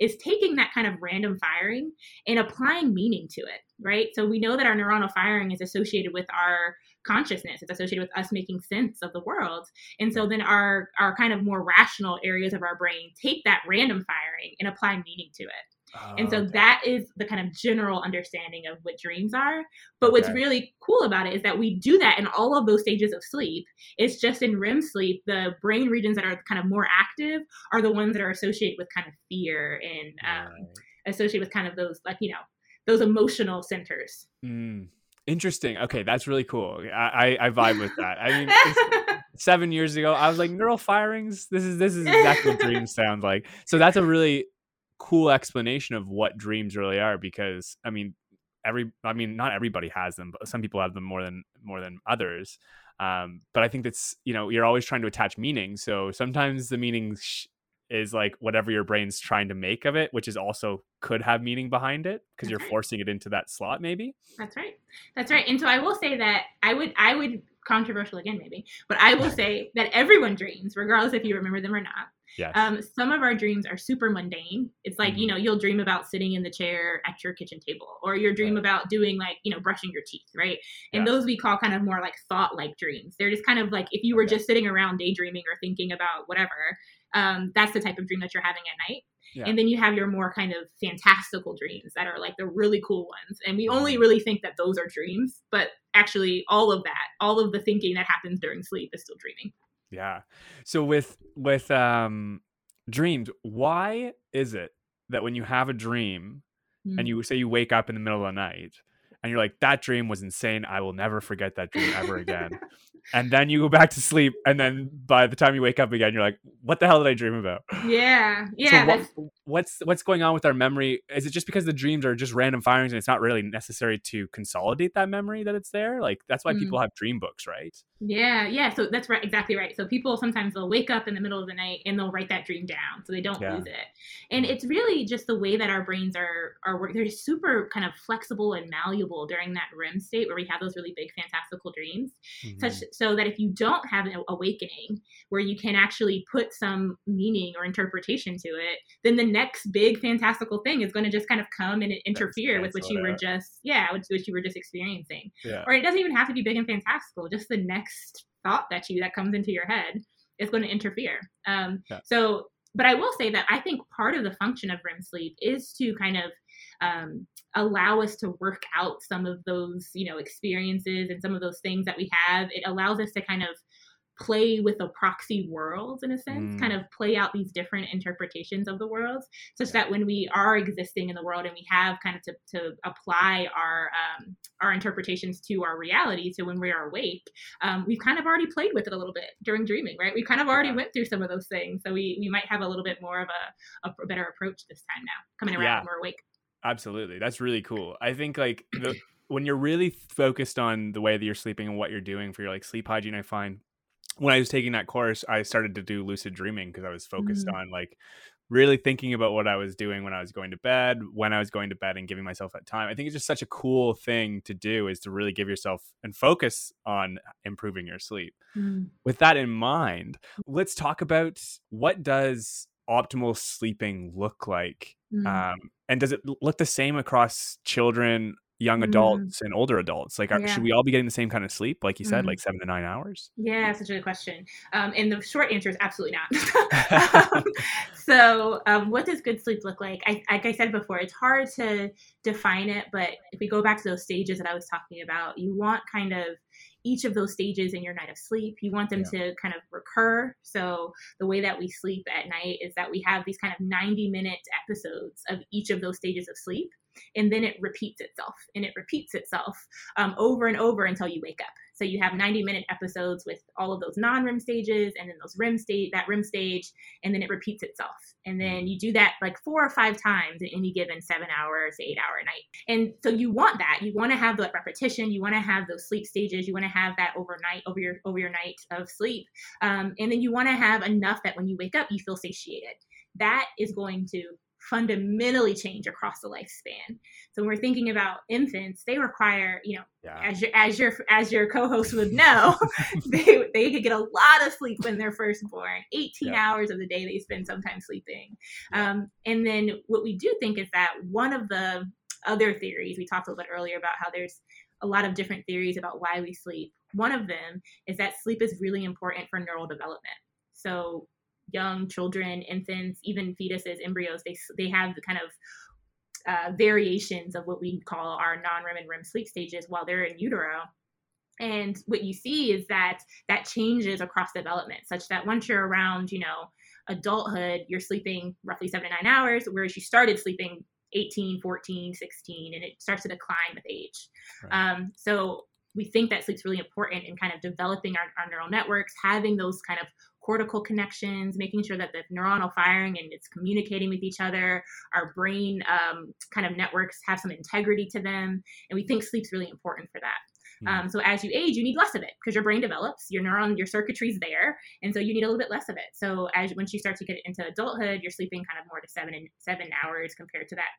is taking that kind of random firing and applying meaning to it right? So we know that our neuronal firing is associated with our consciousness. It's associated with us making sense of the world. And so then our our kind of more rational areas of our brain take that random firing and apply meaning to it Oh, and so okay. that is the kind of general understanding of what dreams are. But okay. what's really cool about it is that we do that in all of those stages of sleep. It's just in REM sleep, the brain regions that are kind of more active are the ones that are associated with kind of fear and um, right. associated with kind of those like you know those emotional centers. Mm. Interesting. Okay, that's really cool. I, I, I vibe with that. I mean, [LAUGHS] seven years ago, I was like neural firings. This is this is exactly what dreams sound like. So that's a really cool explanation of what dreams really are. Because I mean, every I mean, not everybody has them, but some people have them more than more than others. Um, but I think that's you know you're always trying to attach meaning. So sometimes the meaning sh- is like whatever your brain's trying to make of it, which is also could have meaning behind it because you're forcing it into that slot, maybe. That's right. That's right. And so I will say that I would I would controversial again maybe, but I will [LAUGHS] say that everyone dreams, regardless if you remember them or not. Yes. Um, some of our dreams are super mundane. It's like, mm-hmm. you know, you'll dream about sitting in the chair at your kitchen table, or your dream right. about doing like, you know, brushing your teeth, right? And yeah. those we call kind of more like thought like dreams. They're just kind of like if you were just sitting around daydreaming or thinking about whatever, um, that's the type of dream that you're having at night. Yeah. And then you have your more kind of fantastical dreams that are like the really cool ones. And we only really think that those are dreams, but actually all of that, all of the thinking that happens during sleep is still dreaming. Yeah. So with with um dreams, why is it that when you have a dream mm. and you say you wake up in the middle of the night and you're like that dream was insane, I will never forget that dream ever again. [LAUGHS] and then you go back to sleep and then by the time you wake up again you're like what the hell did i dream about? Yeah yeah so what, what's what's going on with our memory? Is it just because the dreams are just random firings and it's not really necessary to consolidate that memory that it's there? Like that's why mm. people have dream books right? Yeah yeah so that's right exactly right. So people sometimes they'll wake up in the middle of the night and they'll write that dream down so they don't yeah. lose it. And it's really just the way that our brains are are work they're super kind of flexible and malleable during that rem state where we have those really big fantastical dreams. Mm-hmm. such so that if you don't have an awakening where you can actually put some meaning or interpretation to it, then the next big fantastical thing is going to just kind of come and interfere that's, that's with what you were just yeah, which what you were just experiencing. Yeah. Or it doesn't even have to be big and fantastical. Just the next thought that you that comes into your head is going to interfere. Um, yeah. So, but I will say that I think part of the function of REM sleep is to kind of um, allow us to work out some of those you know experiences and some of those things that we have it allows us to kind of play with a proxy world in a sense, mm. kind of play out these different interpretations of the world, such that when we are existing in the world and we have kind of to, to apply our um, our interpretations to our reality, to when we are awake, um, we've kind of already played with it a little bit during dreaming, right? We kind of already yeah. went through some of those things, so we we might have a little bit more of a, a better approach this time now, coming around yeah. when we're awake. Absolutely. That's really cool. I think like [CLEARS THROAT] the when you're really focused on the way that you're sleeping and what you're doing for your like sleep hygiene, I find when I was taking that course, I started to do lucid dreaming because I was focused mm-hmm. on like really thinking about what I was doing when I was going to bed, when I was going to bed and giving myself that time. I think it's just such a cool thing to do is to really give yourself and focus on improving your sleep. Mm. With that in mind, let's talk about what does optimal sleeping look like? Mm. Um, and does it look the same across children, young mm. adults, mm. and older adults? Like, are, yeah. should we all be getting the same kind of sleep, like you said, mm. like seven to nine hours? Yeah, such a good question. Um, and the short answer is absolutely not. [LAUGHS] [LAUGHS] um, so, um, what does good sleep look like? I, like I said before, it's hard to define it, but if we go back to those stages that I was talking about, you want kind of each of those stages in your night of sleep. You want them yeah. to kind of recur. So the way that we sleep at night is that we have these kind of 90 minute episodes of each of those stages of sleep. And then it repeats itself and it repeats itself um, over and over until you wake up. So you have 90 minute episodes with all of those non-REM stages and then those REM state, that REM stage, and then it repeats itself. And then you do that like four or five times in any given seven hours, eight hour night. And so you want that. You want to have that repetition. You want to have those sleep stages. You want to have that overnight over your over your night of sleep. Um, and then you want to have enough that when you wake up, you feel satiated. That is going to fundamentally change across the lifespan. So when we're thinking about infants, they require, you know, yeah. as your as your as your co-host would know, [LAUGHS] they they could get a lot of sleep when they're first born. 18 yeah. hours of the day they spend sometimes sleeping. Yeah. Um, and then what we do think is that one of the other theories we talked a little bit earlier about how there's a lot of different theories about why we sleep. One of them is that sleep is really important for neural development. So young children, infants, even fetuses, embryos, they they have the kind of uh, variations of what we call our non-REM and REM sleep stages while they're in utero. And what you see is that that changes across development, such that once you're around, you know, adulthood, you're sleeping roughly seven to nine hours, whereas you started sleeping 18, 14, 16, and it starts to decline with age. Right. Um, so we think that sleep's really important in kind of developing our, our neural networks, having those kind of cortical connections, making sure that the neuronal firing and it's communicating with each other. Our brain um, kind of networks have some integrity to them, and we think sleep's really important for that. Hmm. Um, so as you age, you need less of it because your brain develops, your neuron, your circuitry's there, and so you need a little bit less of it. So as once you start to get into adulthood, you're sleeping kind of more to seven and seven hours compared to that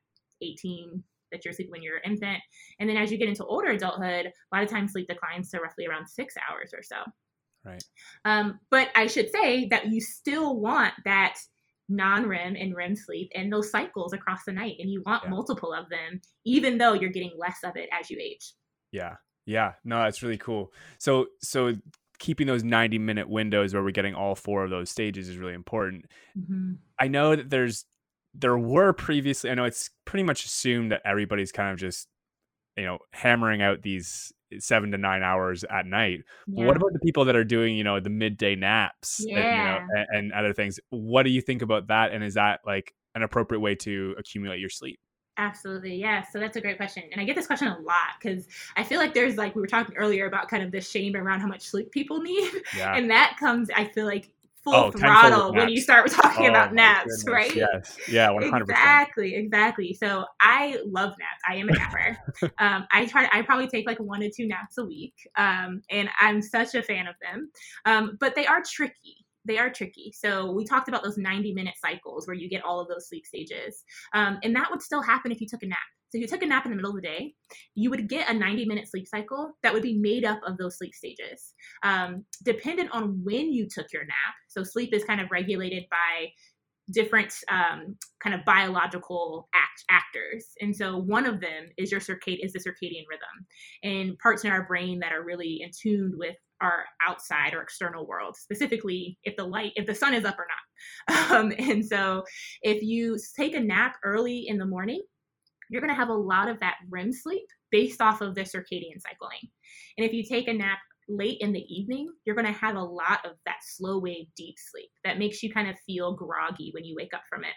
18 that you're sleeping when you're an infant. And then as you get into older adulthood, a lot of times sleep declines to roughly around six hours or so. Right. Um, but I should say that you still want that non-REM and REM sleep and those cycles across the night, and you want yeah. multiple of them, even though you're getting less of it as you age. Yeah. Yeah. No, that's really cool. So, so keeping those 90 minute windows where we're getting all four of those stages is really important. Mm-hmm. I know that there's there were previously i know it's pretty much assumed that everybody's kind of just you know hammering out these seven to nine hours at night yeah. what about the people that are doing you know the midday naps yeah. and, you know, and, and other things what do you think about that and is that like an appropriate way to accumulate your sleep Absolutely. Yeah. So that's a great question. And I get this question a lot because I feel like there's like we were talking earlier about kind of the shame around how much sleep people [LAUGHS] need. Yeah. And that comes, I feel like, full oh, throttle when you start [LAUGHS] talking oh, about naps, goodness. right? Yes. Yeah, 100%. Exactly, exactly. So I love naps. I am a napper. [LAUGHS] um, I try I probably take like one to two naps a week. Um, and I'm such a fan of them. Um, but they are tricky they are tricky. So we talked about those 90 minute cycles where you get all of those sleep stages. Um, and that would still happen if you took a nap. So if you took a nap in the middle of the day, you would get a 90 minute sleep cycle that would be made up of those sleep stages. Um, dependent on when you took your nap, so sleep is kind of regulated by different um, kind of biological act actors. And so one of them is your circadian is the circadian rhythm. And parts in our brain that are really in tune with our outside or external world specifically if the light if the sun is up or not. [LAUGHS] Um, and so if you take a nap early in the morning you're going to have a lot of that REM sleep based off of the circadian cycling. And if you take a nap late in the evening, you're going to have a lot of that slow wave deep sleep that makes you kind of feel groggy when you wake up from it.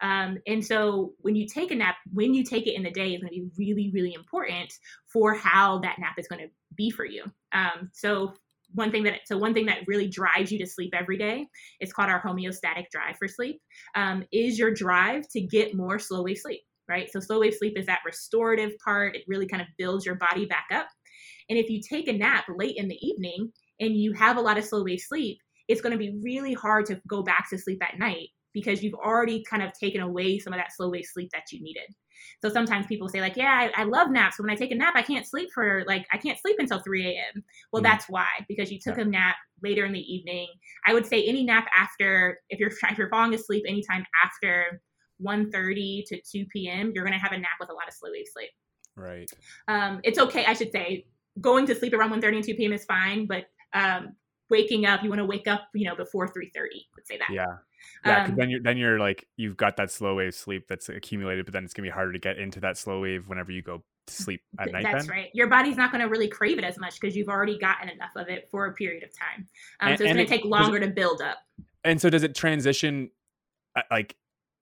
Um, and so when you take a nap, when you take it in the day is going to be really, really important for how that nap is going to be for you. Um, so one thing that so one thing that really drives you to sleep every day is called our homeostatic drive for sleep um, is your drive to get more slow wave sleep right? So slow wave sleep is that restorative part. It really kind of builds your body back up. And if you take a nap late in the evening and you have a lot of slow wave sleep, it's going to be really hard to go back to sleep at night because you've already kind of taken away some of that slow wave sleep that you needed. So sometimes people say like, yeah, I, I love naps. But when I take a nap, I can't sleep for like, I can't sleep until 3 a.m. Well, mm that's why, because you took yeah. a nap later in the evening. I would say any nap after, if you're, [LAUGHS] if you're falling asleep anytime after 1.30 to 2 p.m., you're going to have a nap with a lot of slow wave sleep. Right. Um, it's okay, I should say. Going to sleep around 1.30 and 2 p.m. is fine, but um, waking up, you want to wake up, you know, before 3.30, let's say that. Yeah. Yeah, because um, then you're then you're like you've got that slow wave sleep that's accumulated, but then it's gonna be harder to get into that slow wave whenever you go to sleep at night. That's then. right. Your body's not going to really crave it as much because you've already gotten enough of it for a period of time. Um, and, so it's going to take longer it, to build up. And so does it transition uh, like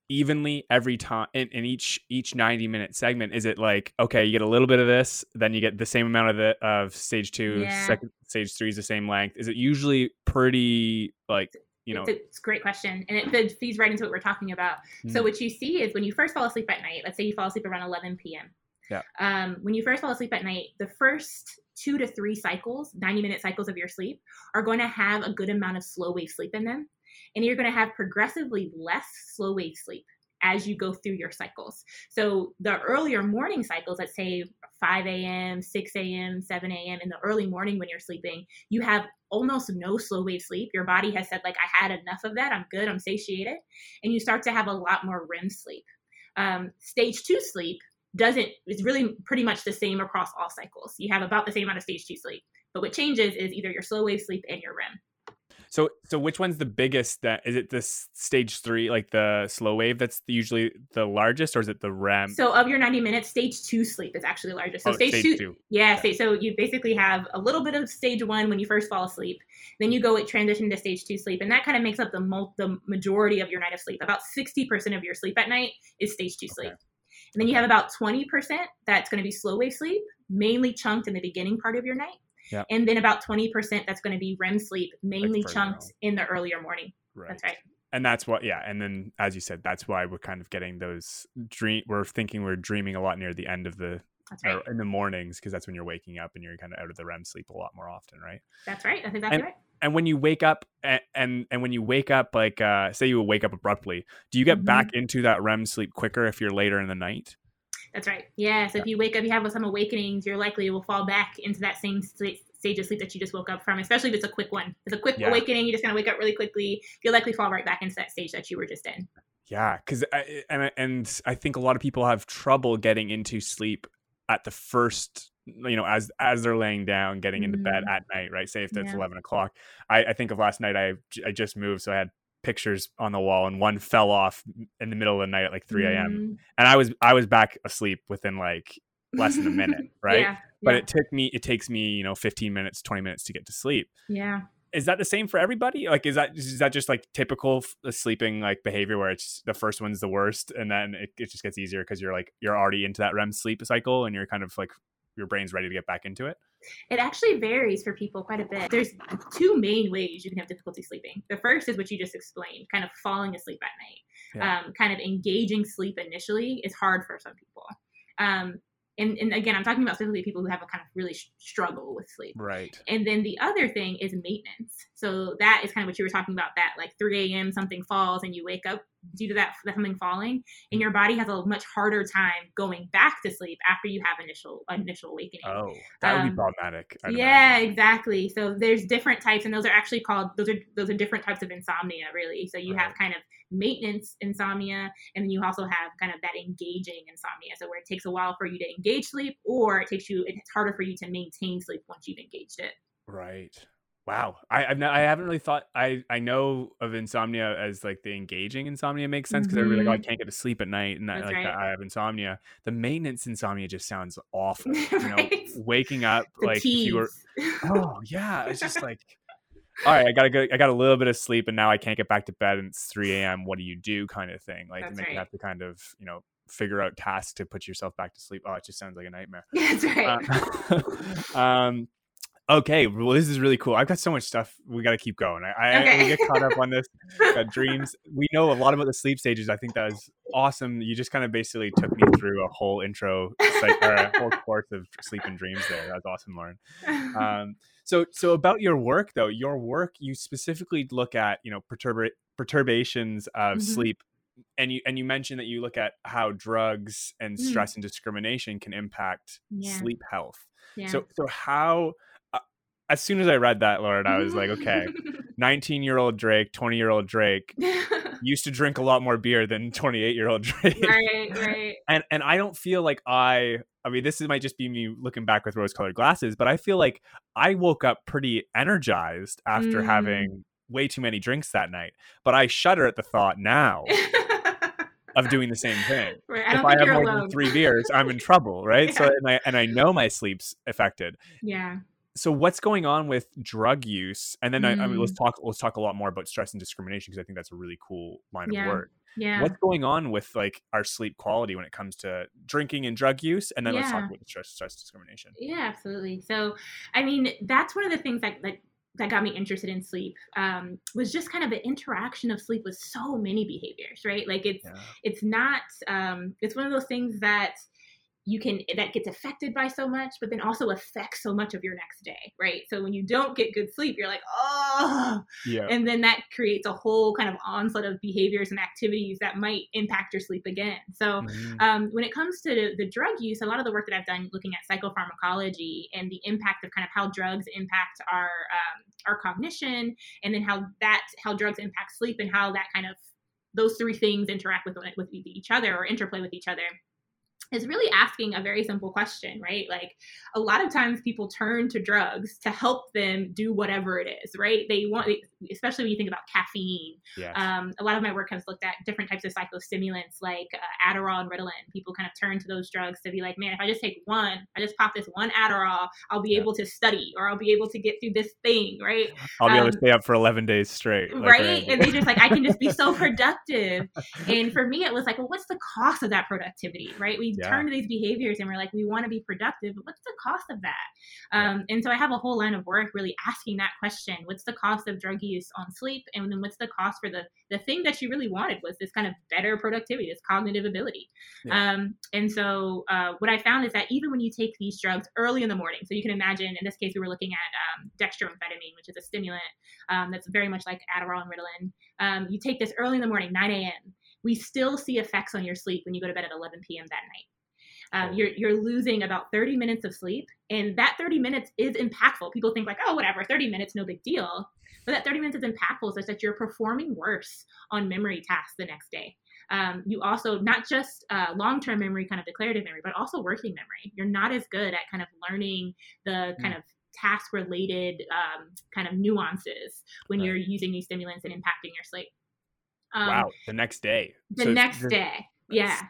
evenly every time in, in, each each 90 minute segment is it like okay you get a little bit of this then you get the same amount of the of stage two yeah. second stage three is the same length. Is it usually pretty like you know it's a, it's a great question and it, it, feeds right into what we're talking about. Mm. so what you see is when you first fall asleep at night let's say you fall asleep around 11 p.m yeah. Um, when you first fall asleep at night the first two to three cycles 90 minute cycles of your sleep are going to have a good amount of slow wave sleep in them and you're going to have progressively less slow wave sleep as you go through your cycles. So the earlier morning cycles, let's say 5 a.m., 6 a.m., 7 a.m., in the early morning when you're sleeping, you have almost no slow wave sleep. Your body has said, like, I had enough of that. I'm good. I'm satiated. And you start to have a lot more REM sleep. Um, stage two sleep doesn't, it's really pretty much the same across all cycles. You have about the same amount of stage two sleep. But what changes is either your slow wave sleep and your REM. So so which one's the biggest? That is it. This stage three, like the slow wave, that's usually the largest, or is it the REM? So of your ninety minutes, stage two sleep is actually the largest. So oh, stage, stage, two, two. yeah. Okay. So you basically have a little bit of stage one when you first fall asleep, then you go with transition to stage two sleep, and that kind of makes up the mo- the majority of your night of sleep. About sixty percent of your sleep at night is stage two okay. sleep. And then you have about 20% that's going to be slow wave sleep, mainly chunked in the beginning part of your night. Yeah. And then about 20% that's going to be REM sleep, mainly further chunked in the earlier morning. Right. That's right. And that's what, yeah. And then, as you said, that's why we're kind of getting those dream. We're thinking we're dreaming a lot near the end of the right. or in the mornings because that's when you're waking up and you're kind of out of the REM sleep a lot more often, right? That's right. That's exactly And- right. And when you wake up and and, and when you wake up, like uh, say you wake up abruptly, do you get Mhm. back into that REM sleep quicker if you're later in the night? That's right. Yeah. So if you wake up, you have some awakenings, you're likely will fall back into that same sta- stage of sleep that you just woke up from, especially if it's a quick one. If it's a quick Yeah. awakening, you just kind of wake up really quickly. You'll likely fall right back into that stage that you were just in. Yeah, because and I- and I think a lot of people have trouble getting into sleep at the first, you know, as as they're laying down, getting into bed Mhm. at night, right? Say if it's Yeah. eleven o'clock. I, I think of last night. i i just moved, so I had pictures on the wall, and one fell off in the middle of the night at like three a.m. Mm. and I was I was back asleep within like less than a minute, [LAUGHS] right? Yeah. But yeah, it took me it takes me you know fifteen minutes, twenty minutes to get to sleep. yeah. Is that the same for everybody? Like, is that is that just like typical f- uh, sleeping like behavior where it's the first one's the worst, and then it, it just gets easier because you're like you're already into that REM sleep cycle, and you're kind of like your brain's ready to get back into it. It actually varies for people quite a bit. There's two main ways you can have difficulty sleeping. The first is what you just explained, kind of falling asleep at night. Yeah. Um, kind of engaging sleep initially is hard for some people. Um, and, and again, I'm talking about specifically people who have a kind of really sh- struggle with sleep. Right. And then the other thing is maintenance. So that is kind of what you were talking about. That like 3 a.m. something falls and you wake up due to that something falling, and your body has a much harder time going back to sleep after you have initial initial awakening. Oh, that would be Um, problematic. I'd yeah, imagine. exactly. So there's different types, and those are actually called those are those are different types of insomnia, really. So you have kind of maintenance insomnia, and then you also have kind of that engaging insomnia. So where it takes a while for you to engage sleep, or it takes you it's harder for you to maintain sleep once you've engaged it. Right. Wow. I I've not, I haven't really thought I I know of insomnia as like the engaging insomnia makes sense because everybody's like, oh, I Mhm. can't get to sleep at night, and That's like right. I have insomnia. The maintenance insomnia just sounds [LAUGHS] awful. You know, Right. waking up The like you were. Oh [LAUGHS] yeah, it's just like. All right, I gotta go. I got a little bit of sleep, and now I can't get back to bed, and it's three a.m. What do you do, kind of thing? Like, then you have to kind of, you know, figure out tasks to put yourself back to sleep. Oh, it just sounds like a nightmare. [LAUGHS] That's right. Uh, um, okay, well, this is really cool. I've got so much stuff. We got to keep going. I, I we get caught up on this. Got dreams. [LAUGHS] We know a lot about the sleep stages. I think that was awesome. You just kind of basically took me through a whole intro, like, or a whole [LAUGHS] course of sleep and dreams. There, that was awesome, Lauren. [LAUGHS] Um, so, so about your work though, your work, you specifically look at you know perturba- perturbations of Mhm. sleep and you and you mentioned that you look at how drugs and Mm. stress and discrimination can impact Yeah. sleep health. yeah. So so how as soon as I read that, Lauren, I was like, okay, [LAUGHS] 19 year old Drake, 20 year old Drake [LAUGHS] used to drink a lot more beer than 28 year old Drake. right, [LAUGHS] right. And and I don't feel like I I mean this might just be me looking back with rose colored glasses, but I feel like I woke up pretty energized after Mm. having way too many drinks that night. But I shudder at the thought now of doing the same thing. right. I if I have more alone. than three beers, I'm in trouble, right? So and I and I know my sleep's affected. Yeah. So what's going on with drug use? And then I, I mean, let's Mm. talk let's talk a lot more about stress and discrimination because I think that's a really cool line Yeah. of work. Yeah. What's going on with like our sleep quality when it comes to drinking and drug use? And then let's talk about stress stress discrimination. Yeah, absolutely. So, I mean, that's one of the things that that, that got me interested in sleep um, was just kind of the interaction of sleep with so many behaviors, right? Like it's Yeah. it's not um, it's one of those things that you can that gets affected by so much, but then also affects so much of your next day, right? So when you don't get good sleep, you're like, oh, Yeah. and then that creates a whole kind of onslaught of behaviors and activities that might impact your sleep again. So Mhm. um, when it comes to the, the drug use, a lot of the work that I've done looking at psychopharmacology and the impact of kind of how drugs impact our um, our cognition, and then how that how drugs impact sleep, and how that kind of those three things interact with with each other or interplay with each other is really asking a very simple question, right? Like a lot of times people turn to drugs to help them do whatever it is, right? They want especially when you think about caffeine. Yes. Um, a lot of my work has looked at different types of psychostimulants like uh, Adderall and Ritalin. People kind of turn to those drugs to be like, man, if I just take one, I just pop this one Adderall, I'll be Yeah. able to study or I'll be able to get through this thing, right? I'll be able to um, stay up for 11 days straight. like right? Randy. And they just like, I can just be so [LAUGHS] productive. And for me, it was like, well, what's the cost of that productivity, right? We Yeah. turn to these behaviors and we're like, we want to be productive, but what's the cost of that? Um, and so I have a whole line of work really asking that question: What's the cost of drug use on sleep, and then what's the cost for the the thing that you really wanted was this kind of better productivity, this cognitive ability. Yeah. Um, and so uh, what I found is that even when you take these drugs early in the morning, so you can imagine in this case we were looking at um, dextroamphetamine, which is a stimulant um, that's very much like Adderall and Ritalin. Um, you take this early in the morning, 9 a.m. We still see effects on your sleep when you go to bed at 11 p.m. that night. Um, you're you're losing about 30 minutes of sleep, and that 30 minutes is impactful. People think like, oh, whatever, 30 minutes, no big deal. But that 30 minutes is impactful such that you're performing worse on memory tasks the next day. Um, you also not just uh, long-term memory, kind of declarative memory, but also working memory. You're not as good at kind of learning the kind of task-related um, kind of nuances when Right. you're using these stimulants and impacting your sleep. Um, wow. The next day. The So next day, yeah.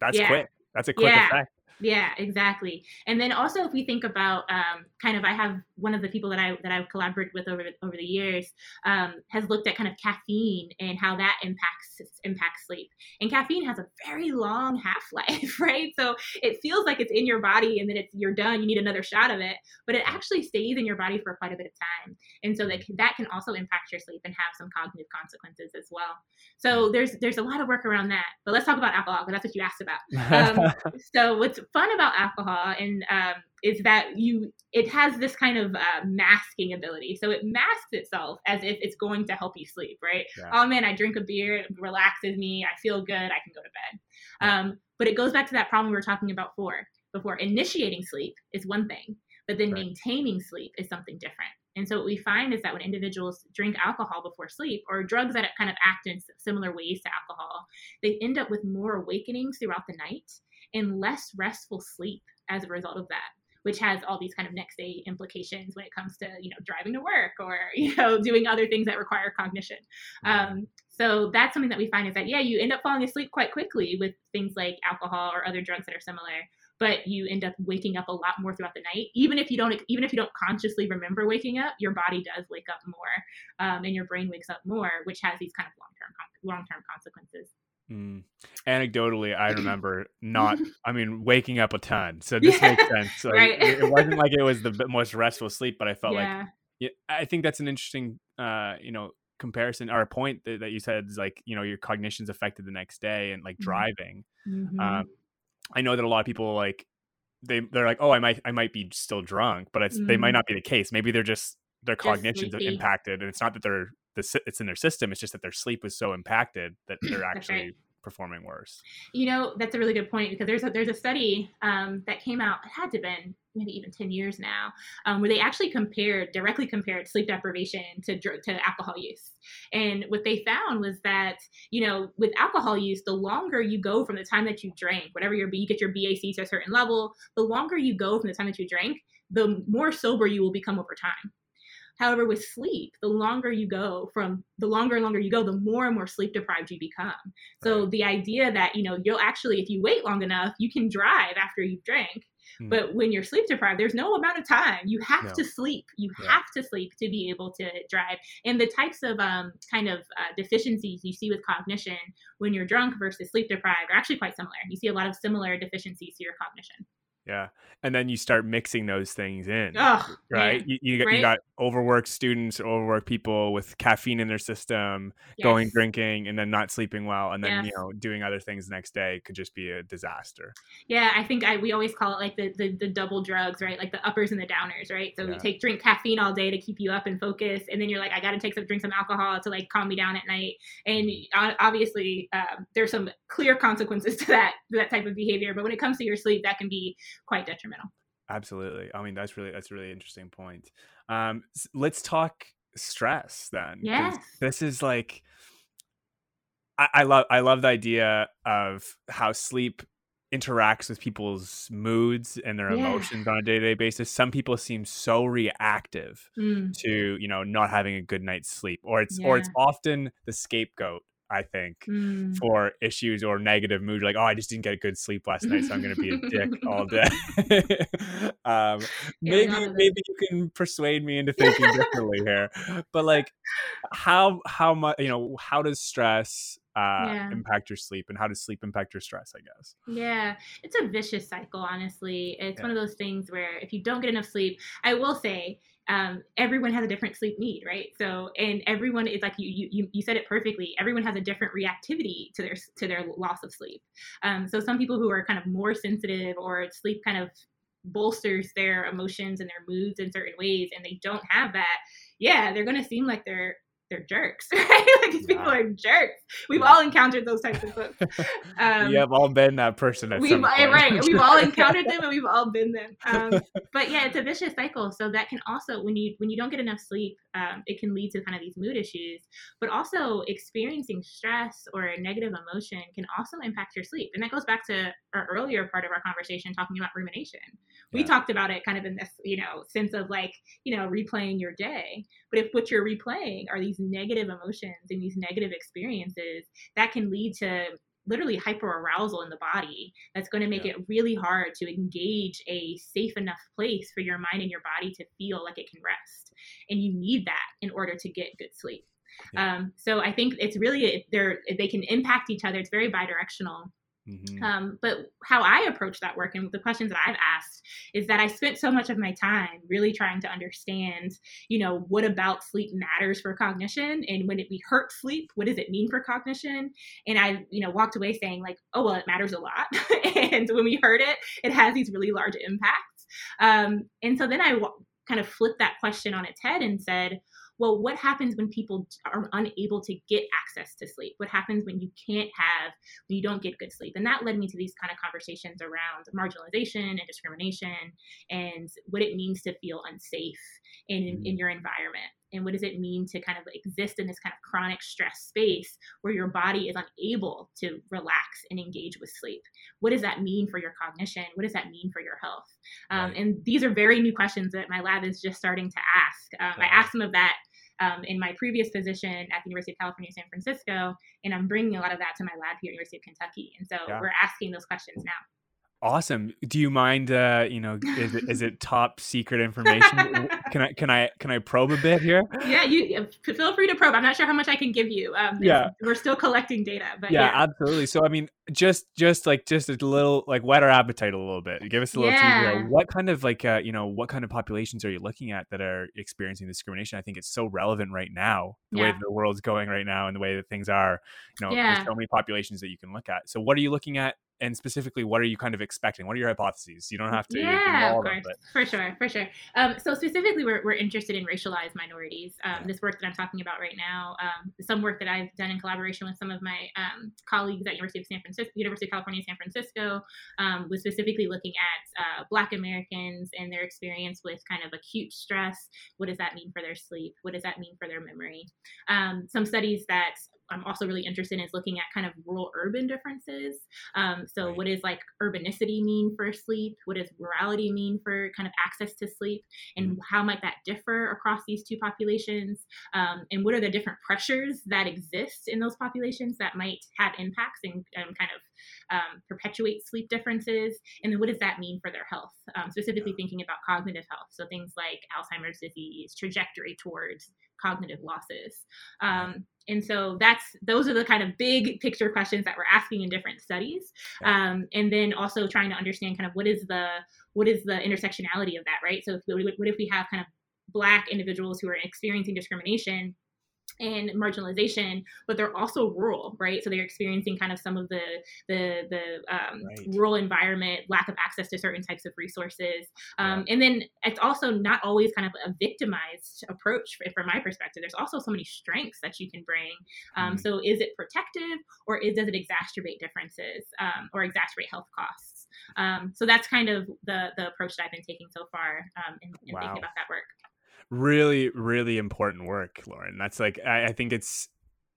That's Yeah. quick. That's a quick Yeah. effect. Yeah, exactly. And then also, if we think about um, kind of, I have one of the people that I that I've collaborated with over the, over the years um, has looked at kind of caffeine and how that impacts impacts sleep. And caffeine has a very long half life, [LAUGHS] right? So it feels like it's in your body and then it's you're done. You need another shot of it, but it actually stays in your body for quite a bit of time. And so that that can also impact your sleep and have some cognitive consequences as well. So there's there's a lot of work around that. But let's talk about alcohol because that's what you asked about um, [LAUGHS] so what's fun about alcohol and um, is that you it has this kind of uh, masking ability. So it masks itself as if it's going to help you sleep right? Yeah. oh man i drink a beer it relaxes me i feel good i can go to bed. Um, but it goes back to that problem we were talking about before. Before initiating sleep is one thing but then Right. maintaining sleep is something different. And so what we find is that when individuals drink alcohol before sleep or drugs that kind of act in similar ways to alcohol they end up with more awakenings throughout the night and less restful sleep as a result of that which has all these kind of next day implications when it comes to you know driving to work or [LAUGHS] you know doing other things that require cognition. Um, so that's something that we find is that yeah you end up falling asleep quite quickly with things like alcohol or other drugs that are similar but you end up waking up a lot more throughout the night. Even if you don't even if you don't consciously remember waking up your body does wake up more um, and your brain wakes up more which has these kind of long-term long-term consequences Mm. Anecdotally, I [CLEARS THROAT] remember not. I mean, waking up a ton. So this makes sense. [LAUGHS] Like, Right. it, it wasn't like it was the [LAUGHS] most restful sleep, but I felt like yeah yeah, I think that's an interesting, uh, you know, comparison or a point that, that you said is like, you know, your cognition's affected the next day and like Mhm. driving. Mhm. Um, I know that a lot of people like they they're like, oh, I might I might be still drunk, but it's they might Mhm. not be the case. Maybe they're just their cognition's impacted, and it's not that they're the it's in their system. It's just that their sleep was so impacted that they're [CLEARS THROAT] actually right. performing worse. You know, that's a really good point because there's a, there's a study um, that came out. It had to have been maybe even ten years now, um, where they actually compared directly compared sleep deprivation to to alcohol use. And what they found was that you know, with alcohol use, the longer you go from the time that you drank, whatever your you get your BAC to a certain level, the longer you go from the time that you drank, the more sober you will become over time. However, with sleep, the longer you go from the longer and longer you go, the more and more sleep deprived you become. So Right. the idea that you know you'll actually, if you wait long enough, you can drive after you've drank. Hmm. But when you're sleep deprived, there's no amount of time. You have No. to sleep. You Yeah. have to sleep to be able to drive. And the types of um, kind of uh, deficiencies you see with cognition when you're drunk versus sleep deprived are actually quite similar. You see a lot of similar deficiencies to your cognition. Yeah, and then you start mixing those things in. Oh, right? You, you, got, right? you got overworked students, overworked people with caffeine in their system, going drinking, and then not sleeping well, and then you know doing other things the next day could just be a disaster. Yeah, I think I we always call it like the, the the double drugs, right? Like the uppers and the downers, right? So Yeah. you take drink caffeine all day to keep you up and focus, and then you're like, I got to take some drink some alcohol to like calm me down at night. And Mm-hmm. obviously, um, there's some clear consequences [LAUGHS] to that to that type of behavior. But when it comes to your sleep, that can be quite detrimental. Absolutely. I mean, that's really that's a really interesting point. Um, let's talk stress then. Yes. This is like I, I love I love the idea of how sleep interacts with people's moods and their Yeah. emotions on a day-to-day basis some people seem so reactive Mm, to you know not having a good night's sleep or it's or it's often the scapegoat i think mm. for issues or negative mood like oh i just didn't get a good sleep last night so i'm going to be a dick all [LAUGHS] day [LAUGHS] um maybe maybe you can persuade me into thinking differently here but like how how much you know how does stress uh Yeah. impact your sleep and how does sleep impact your stress i guess Yeah, it's a vicious cycle, honestly. It's Yeah. one of those things where if you don't get enough sleep, I will say, um, everyone has a different sleep need, right? So, and everyone is like you, you, you- said it perfectly. Everyone has a different reactivity to their to their loss of sleep. Um, so, some people who are kind of more sensitive or sleep kind of bolsters their emotions and their moods in certain ways, and they don't have that. Yeah, they're going to seem like they're they're jerks, [LAUGHS] right? like these people are jerks. We've Yeah. all encountered those types of folks. [LAUGHS] Um, we have all been that person at we've some point. right we've all encountered [LAUGHS] them and we've all been them um, but yeah it's a vicious cycle so that can also when you when you don't get enough sleep um, it can lead to kind of these mood issues but also experiencing stress or a negative emotion can also impact your sleep and that goes back to our earlier part of our conversation talking about rumination we talked about it kind of in this you know sense of like you know replaying your day but if what you're replaying are these negative emotions and these negative experiences that can lead to literally hyperarousal in the body that's going to make Yeah. it really hard to engage a safe enough place for your mind and your body to feel like it can rest and you need that in order to get good sleep Yeah. um, so i think it's really they're they can impact each other it's very bidirectional Mhm. um, but how I approach that work and the questions that I've asked is that I spent so much of my time really trying to understand, you know, what about sleep matters for cognition and when it, we hurt sleep, what does it mean for cognition? And I, you know, walked away saying like, oh, well, it matters a lot. [LAUGHS] and when we hurt it, it has these really large impacts. Um, and so then I w- kind of flipped that question on its head and said, well, what happens when people are unable to get access to sleep? What happens when you can't have, when you don't get good sleep? And that led me to these kind of conversations around marginalization and discrimination and what it means to feel unsafe in, in mm-hmm. your environment. And what does it mean to kind of exist in this kind of chronic stress space where your body is unable to relax and engage with sleep? What does that mean for your cognition? What does that mean for your health? Um, Right. And these are very new questions that my lab is just starting to ask. Um, I asked some of that um, in my previous position at the University of California, San Francisco, and I'm bringing a lot of that to my lab here at University of Kentucky. And so Yeah. we're asking those questions now. Awesome. Do you mind? Uh, you know, is it, is it [LAUGHS] top secret information? can I can I can I probe a bit here? Yeah, you feel free to probe. I'm not sure how much I can give you. Um, Yeah. we're still collecting data, but yeah, yeah, absolutely. So I mean, just just like just a little like whet our appetite a little bit. Give us a little teaser. What kind of like uh, you know what kind of populations are you looking at that are experiencing discrimination? I think it's so relevant right now, the way Yeah. that the world's going right now, and the way that things are. You know, Yeah. there's so many populations that you can look at. So what are you looking at? And specifically, what are you kind of expecting? What are your hypotheses? You don't have to. Yeah, of them, course, but- for sure, for sure. Um, so specifically, we're, we're interested in racialized minorities. Um, Yeah. This work that I'm talking about right now, um, some work that I've done in collaboration with some of my um, colleagues at University of San Francisco, University of California, San Francisco, um, was specifically looking at uh, Black Americans and their experience with kind of acute stress. What does that mean for their sleep? What does that mean for their memory? Um, some studies that I'm also really interested in is looking at kind of rural urban differences. Um, so, Right. what does like urbanicity mean for sleep? What does rurality mean for kind of access to sleep? And how might that differ across these two populations? Um, and what are the different pressures that exist in those populations that might have impacts and um, kind of um, perpetuate sleep differences? And then what does that mean for their health? Um, specifically thinking about cognitive health. So, things like Alzheimer's disease, trajectory towards cognitive losses. Um, and so that's those are the kind of big picture questions that we're asking in different studies um, and then also trying to understand kind of what is the what is the intersectionality of that right so if, what if we have kind of black individuals who are experiencing discrimination and marginalization, but they're also rural, right? So they're experiencing kind of some of the the the um, Right. rural environment, lack of access to certain types of resources, um, and then it's also not always kind of a victimized approach from my perspective. There's also so many strengths that you can bring. Um, Mhm. So is it protective, or is, does it exacerbate differences um, or exacerbate health costs? Um, so that's kind of the the approach that I've been taking so far um, in, in Wow. thinking about that work. Really really important work lauren. That's like I, I think it's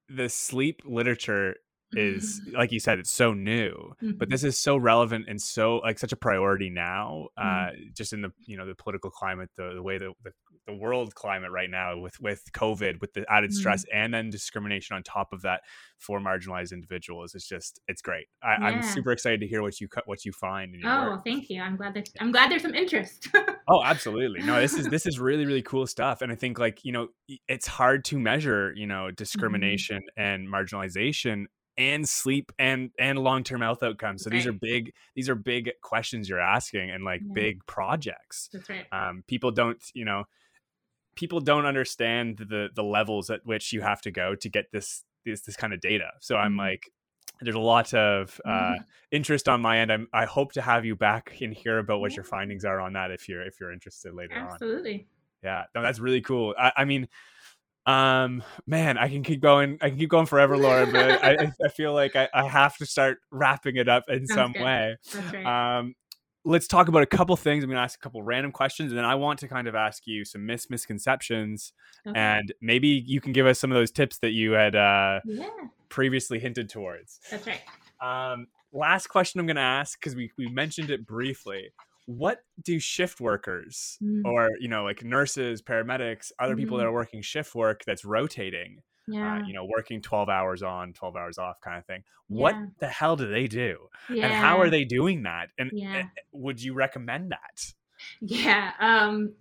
the sleep literature is [LAUGHS] like you said it's so new mm-hmm. but this is so relevant and so like such a priority now uh mm-hmm. just in the you know the political climate the, the way that the, the world climate right now with with covid with the added stress mm-hmm. and then discrimination on top of that for marginalized individuals it's just it's great I, am super excited to hear what you what you find oh work. thank you i'm glad that i'm glad there's some interest [LAUGHS] oh absolutely no this is this is really really cool stuff and i think like you know it's hard to measure you know mm-hmm. discrimination and marginalization and sleep and and long-term health outcomes so right. these are big these are big questions you're asking and like yeah. big projects that's right um, people don't you know people don't understand the the levels at which you have to go to get this this this kind of data so i'm mm-hmm. like there's a lot of uh, mm-hmm. interest on my end. I'm, I hope to have you back and hear about what yeah. your findings are on that if you're if you're interested later Absolutely. on. Absolutely. Yeah, no, that's really cool. I, I mean, um, man, I can keep going. I can keep going forever, Laura, but I, I feel like I, I have to start wrapping it up in Sounds some good. way. Right. Um, let's talk about a couple things. I'm going to ask a couple random questions, and then I want to kind of ask you some mis misconceptions, okay. and maybe you can give us some of those tips that you had uh, yeah. previously hinted towards. That's right. Um, last question I'm going to ask because we we mentioned it briefly what do shift workers mm. or you know like nurses paramedics other people mm. that mm-hmm. are working shift work that's rotating uh, yeah. Uh, you know working 12 hours on 12 hours off kind of thing yeah. what the hell do they do yeah. and how are they doing that and, and would you recommend that yeah um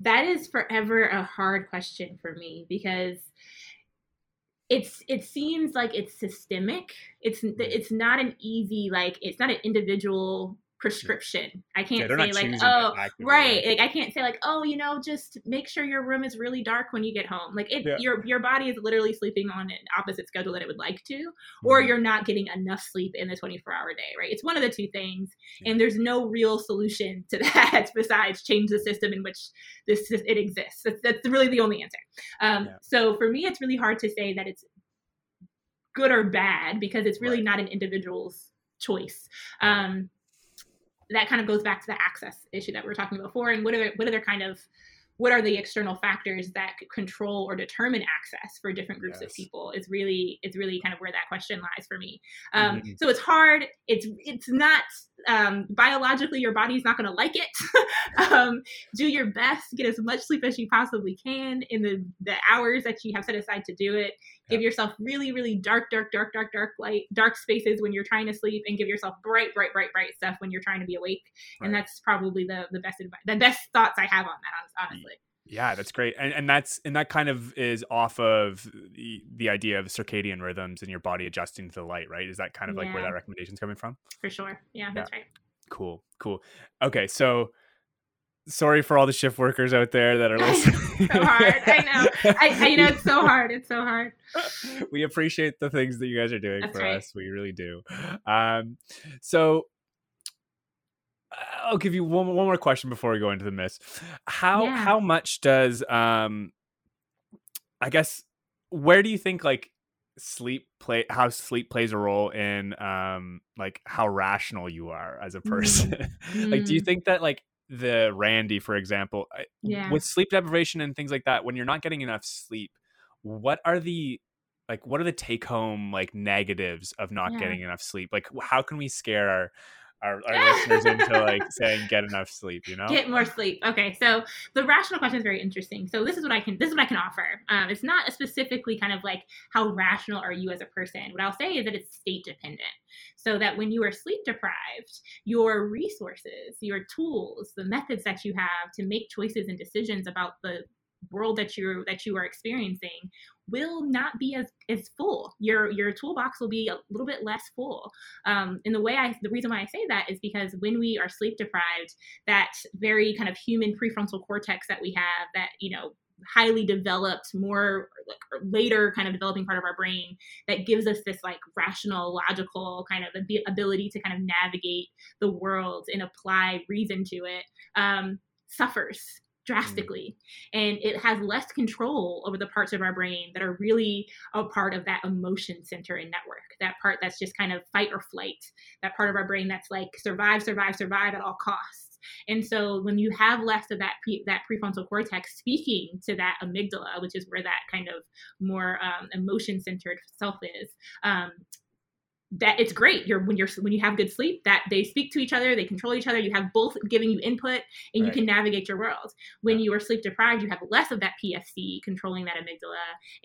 that is forever a hard question for me because it's it seems like it's systemic it's mm. it's not an easy like it's not an individual prescription. I can't yeah, say like, oh, right. Like I can't say like, oh, you know, just make sure your room is really dark when you get home. Like it, yeah. your your body is literally sleeping on an opposite schedule that it would like to, mm-hmm. or you're not getting enough sleep in the 24 hour day. Right. It's one of the two things, yeah. and there's no real solution to [LAUGHS] that besides change the system in which this it exists. That's, that's really the only answer. Um, so for me, it's really hard to say that it's good or bad because it's really right. not an individual's choice. Um, that kind of goes back to the access issue that we were talking about before and what are what are other kind of what are the external factors that control or determine access for different groups yes. of people is really is really kind of where that question lies for me um, mm-hmm. so it's hard it's it's not um, biologically your body's not going to like it [LAUGHS] um, do your best get as much sleep as you possibly can in the the hours that you have set aside to do it give yourself really really dark dark dark dark dark light dark spaces when you're trying to sleep and give yourself bright bright bright bright stuff when you're trying to be awake right. and that's probably the the best advice the best thoughts i have on that honestly yeah, that's great. And and that's and that kind of is off of the, the idea of circadian rhythms and your body adjusting to the light, right? Is that kind of yeah. like where that recommendation is coming from? For sure. Yeah, that's right. Cool. Cool. Okay, so sorry for all the shift workers out there that are [LAUGHS] listening. so hard. I know. I, I, you know it's so hard. It's so hard. [LAUGHS] We appreciate the things that you guys are doing That's for right. us. We really do. Um, so I'll give you one, one more question before we go into the miss. How yeah. how much does um I guess where do you think like sleep play how sleep plays a role in um like how rational you are as a person? Mm. [LAUGHS] like do you mm. think that like the Randy for example yeah. with sleep deprivation and things like that when you're not getting enough sleep what are the like what are the take home like negatives of not yeah. getting enough sleep like how can we scare our our, our listeners into like saying get enough sleep you know? Get more sleep. Okay so the rational question is very interesting. So this is what i can this is what i can offer. Um, it's not specifically kind of like how rational are you as a person. What i'll say is that it's state dependent. So that when you are sleep deprived your resources your tools the methods that you have to make choices and decisions about the world that you that you are experiencing will not be as as full. Your your toolbox will be a little bit less full. Um, and the way I the reason why I say that is because when we are sleep deprived, that very kind of human prefrontal cortex that we have, that you know highly developed more like later kind of developing part of our brain that gives us this like rational logical kind of ability to kind of navigate the world and apply reason to it um, suffers. Drastically mm. and it has less control over the parts of our brain that are really a part of that emotion center and network that part that's just kind of fight or flight that part of our brain that's like survive survive survive at all costs and so when you have less of that pre- that prefrontal cortex speaking to that amygdala which is where that kind of more um, emotion centered self is um, that it's great. You're when you're when you have good sleep, that they speak to each other, they control each other. You have both giving you input, and right. you can navigate your world. When you are sleep deprived, you have less of that PFC controlling that amygdala,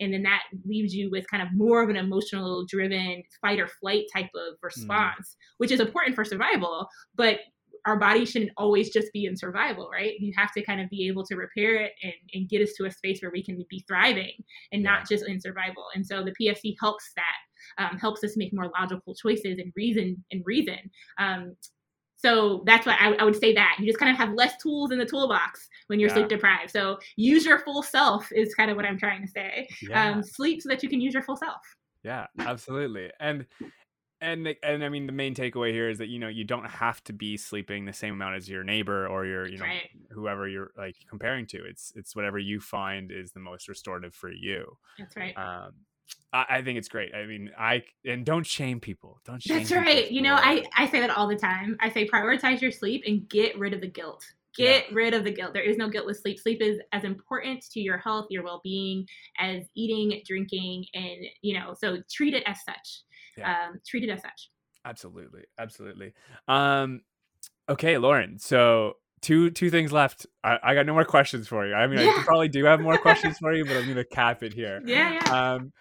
and then that leaves you with kind of more of an emotional driven fight or flight type of mm. response, mm. which is important for survival. But our body shouldn't always just be in survival, right? You have to kind of be able to repair it and, and get us to a space where we can be thriving and yeah. not just in survival. And so the PFC helps that, um, helps us make more logical choices and reason and reason. Um, so that's why I, I, would say that you just kind of have less tools in the toolbox when you're yeah. sleep deprived. So use your full self is kind of what I'm trying to say. Yeah. Um, sleep so that you can use your full self. Yeah, absolutely. And and and I mean the main takeaway here is that you know you don't have to be sleeping the same amount as your neighbor or your you know right. whoever you're like comparing to. It's it's whatever you find is the most restorative for you. That's right. Um, I, I think it's great. I mean, I and don't shame people. Don't shame. That's right. You know, I I say that all the time. I say prioritize your sleep and get rid of the guilt. Get yeah. rid of the guilt. There is no guilt with sleep. Sleep is as important to your health, your well-being as eating, drinking, and you know, so treat it as such yeah. um, treated as such. Absolutely, absolutely. Um, okay, Lauren. So two two things left. I, I got no more questions for you. I mean, yeah. I probably do have more [LAUGHS] questions for you, but I'm gonna cap it here. Yeah, yeah. Um,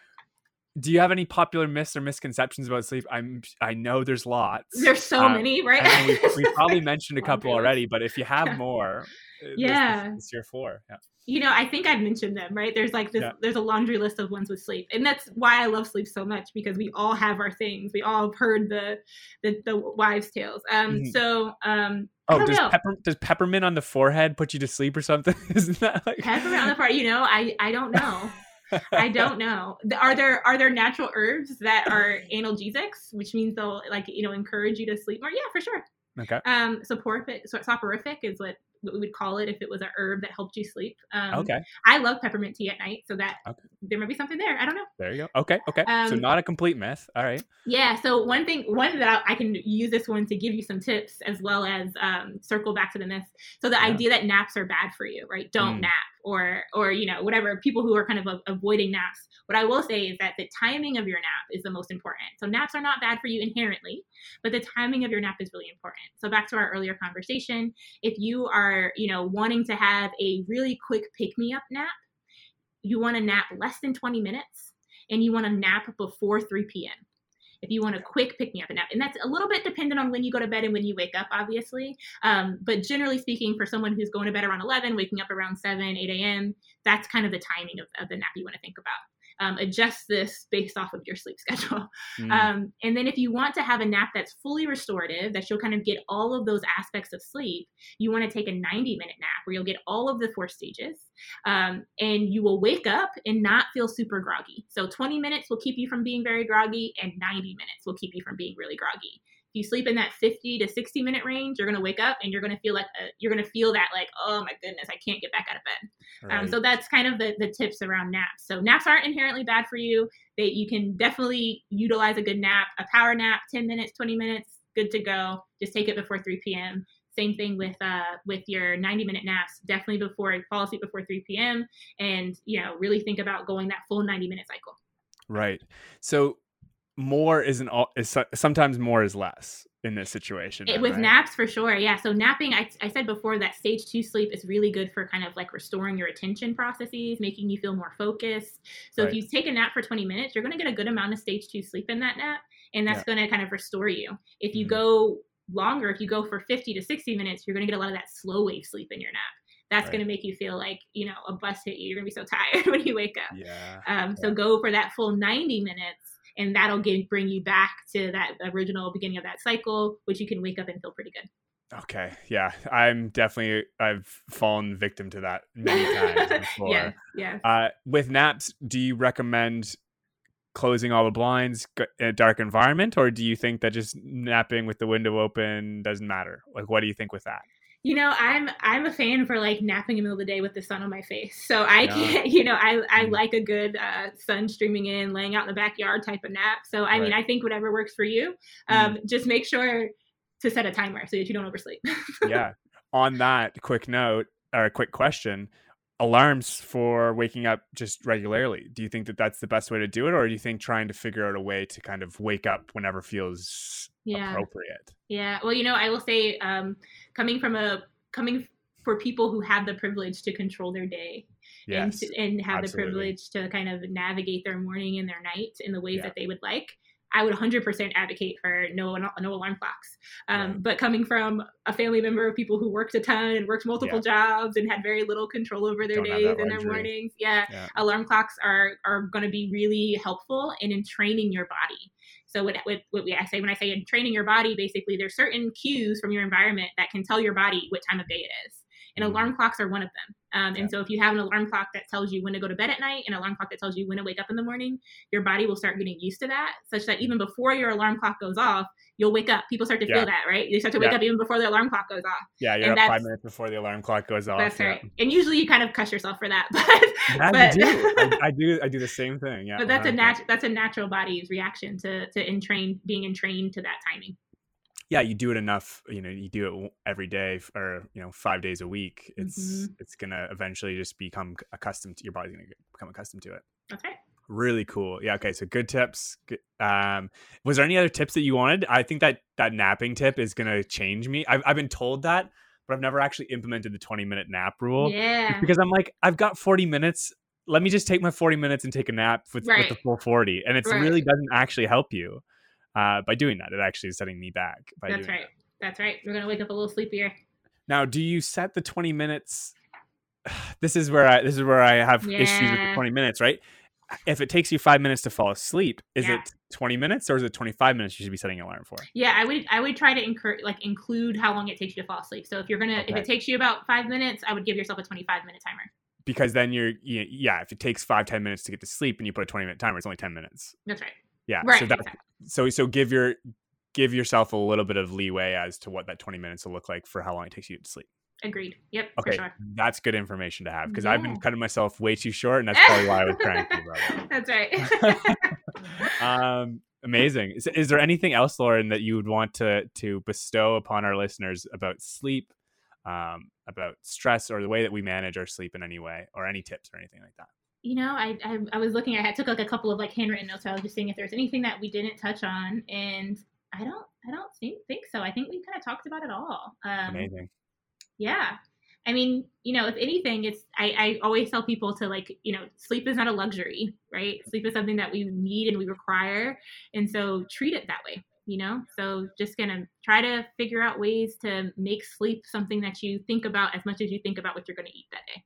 do you have any popular myths or misconceptions about sleep? I'm I know there's lots. There's so um, many, right? we, we [LAUGHS] probably mentioned a couple already, but if you have [LAUGHS] more, yeah, it's your four. Yeah you know, I think I've mentioned them, right? There's like this, yeah. there's a laundry list of ones with sleep, and that's why I love sleep so much because we all have our things. We all have heard the the, the wives' tales. Um, mm-hmm. so um, oh, does pepper does peppermint on the forehead put you to sleep or something? [LAUGHS] Isn't that like peppermint on the forehead? You know, I I don't know. I don't know. Are there are there natural herbs that are analgesics, which means they'll like you know encourage you to sleep more? Yeah, for sure. Okay. Um, soporific, so soporific is what what we would call it if it was a herb that helped you sleep. Um, okay. I love peppermint tea at night, so that okay. there might be something there. I don't know. There you go. Okay. Okay. Um, so not a complete myth. All right. Yeah. So one thing, one that I can use this one to give you some tips as well as um, circle back to the myth. So the yeah. idea that naps are bad for you, right? Don't mm. nap or or you know whatever people who are kind of avoiding naps what i will say is that the timing of your nap is the most important so naps are not bad for you inherently but the timing of your nap is really important so back to our earlier conversation if you are you know wanting to have a really quick pick me up nap you want to nap less than 20 minutes and you want to nap before 3 p.m if you want a quick pick me up nap. And that's a little bit dependent on when you go to bed and when you wake up, obviously. Um, but generally speaking, for someone who's going to bed around 11, waking up around 7, 8 a.m., that's kind of the timing of, of the nap you want to think about um, adjust this based off of your sleep [LAUGHS] schedule. Mm. Um, and then if you want to have a nap that's fully restorative, that you'll kind of get all of those aspects of sleep, you want to take a 90 minute nap where you'll get all of the four stages. Um, and you will wake up and not feel super groggy. So 20 minutes will keep you from being very groggy, and 90 minutes will keep you from being really groggy if you sleep in that 50 to 60 minute range you're going to wake up and you're going to feel like a, you're going to feel that like oh my goodness i can't get back out of bed. Um, right. um, so that's kind of the, the tips around naps. So naps aren't inherently bad for you. They you can definitely utilize a good nap a power nap 10 minutes 20 minutes good to go. Just take it before 3 p.m same thing with uh with your 90 minute naps. Definitely before fall asleep before 3 p.m and you know really think about going that full 90 minute cycle. Right. So more isn't all is sometimes more is less in this situation then, with right? naps for sure yeah so napping I, I said before that stage two sleep is really good for kind of like restoring your attention processes making you feel more focused so right. if you take a nap for 20 minutes you're going to get a good amount of stage two sleep in that nap and that's yeah. going to kind of restore you if you mm-hmm. go longer if you go for 50 to 60 minutes you're going to get a lot of that slow wave sleep in your nap that's right. going to make you feel like you know a bus hit you you're going to be so [LAUGHS] tired when you wake up yeah um, so go for that full 90 minutes and that'll get bring you back to that original beginning of that cycle which you can wake up and feel pretty good. Okay. Yeah. I'm definitely i've fallen victim to that many times [LAUGHS] before. Yeah. Yeah. Uh, with naps do you recommend closing all the blinds in a dark environment or do you think that just napping with the window open doesn't matter? Like what do you think with that you know i'm i'm a fan for like napping in the middle of the day with the sun on my face so i yeah. can't [LAUGHS] you know i i mm. like a good uh, sun streaming in laying out in the backyard type of nap so i right. mean i think whatever works for you um, mm. just make sure to set a timer so that you don't oversleep [LAUGHS] yeah on that quick note or a quick question alarms for waking up just regularly. Do you think that that's the best way to do it, or do you think trying to figure out a way to kind of wake up whenever feels yeah. appropriate? Yeah. Well, you know, I will say, um, coming from a coming for people who have the privilege to control their day yes, and, to, and have absolutely. the privilege to kind of navigate their morning and their night in the ways yeah. that they would like I would 100% advocate for no no alarm clocks. Um, right. But coming from a family member of people who worked a ton and worked multiple yeah. jobs and had very little control over their Don't days and their mornings, yeah, yeah, alarm clocks are are going to be really helpful in, in training your body. So what, what, what we, I say when I say in training your body, basically there's certain cues from your environment that can tell your body what time of day it is and mm-hmm. alarm clocks are one of them. Um, and so if you have an alarm clock that tells you when to go to bed at night, an alarm clock that tells you when to wake up in the morning, your body will start getting used to that, such that even before your alarm clock goes off, you'll wake up. People start to yeah. feel that, right? They start to wake yeah. up even before the alarm clock goes off. Yeah, you're and up five minutes before the alarm clock goes off. That's right. And usually you kind of cuss yourself for that, [LAUGHS] but yeah, but, do. I, [LAUGHS] I, do. I do the same thing. Yeah, but that's a nat- that's a natural body's reaction to to entrain being entrained to that timing yeah you do it enough you know you do it every day or you know five days a week it's mm-hmm. it's gonna eventually just become accustomed to your body's gonna become accustomed to it. Okay. Really cool. Yeah okay so good tips um was there any other tips that you wanted? I think that that napping tip is gonna change me. I've, I've been told that but i've never actually implemented the 20 minute nap rule yeah. because i'm like i've got 40 minutes. Let me just take my 40 minutes and take a nap with, right. with the full 40 and it right. really doesn't actually help you uh, by doing that. It actually is setting me back. That's right. That. That's right. We're gonna wake up a little sleepier. Now, do you set the twenty minutes? [SIGHS] This is where I this is where I have yeah. issues with the twenty minutes, right? If it takes you five minutes to fall asleep, is yeah. it twenty minutes or is it twenty five minutes you should be setting an alarm for? Yeah, I would I would try to incur like include how long it takes you to fall asleep. So if you're gonna okay. if it takes you about five minutes, I would give yourself a twenty five minute timer because then you're yeah if it takes five ten minutes to get to sleep and you put a 20 minute timer it's only 10 minutes that's right yeah right, so that exactly. so so give your give yourself a little bit of leeway as to what that 20 minutes will look like for how long it takes you to sleep agreed yep okay sure. that's good information to have because yeah. i've been cutting myself way too short and that's probably why i was cranky about it [LAUGHS] that's right [LAUGHS] um amazing is, is there anything else lauren that you would want to to bestow upon our listeners about sleep um, about stress or the way that we manage our sleep in any way or any tips or anything like that you know, I, I, I was looking. I had took like a couple of like handwritten notes. So I was just seeing if there's anything that we didn't touch on, and I don't I don't think think so. I think we kind of talked about it all. Um, Amazing. Yeah. I mean, you know, if anything, it's I, I always tell people to like, you know, sleep is not a luxury, right? Sleep is something that we need and we require, and so treat it that way. You know, so just gonna try to figure out ways to make sleep something that you think about as much as you think about what you're gonna eat that day.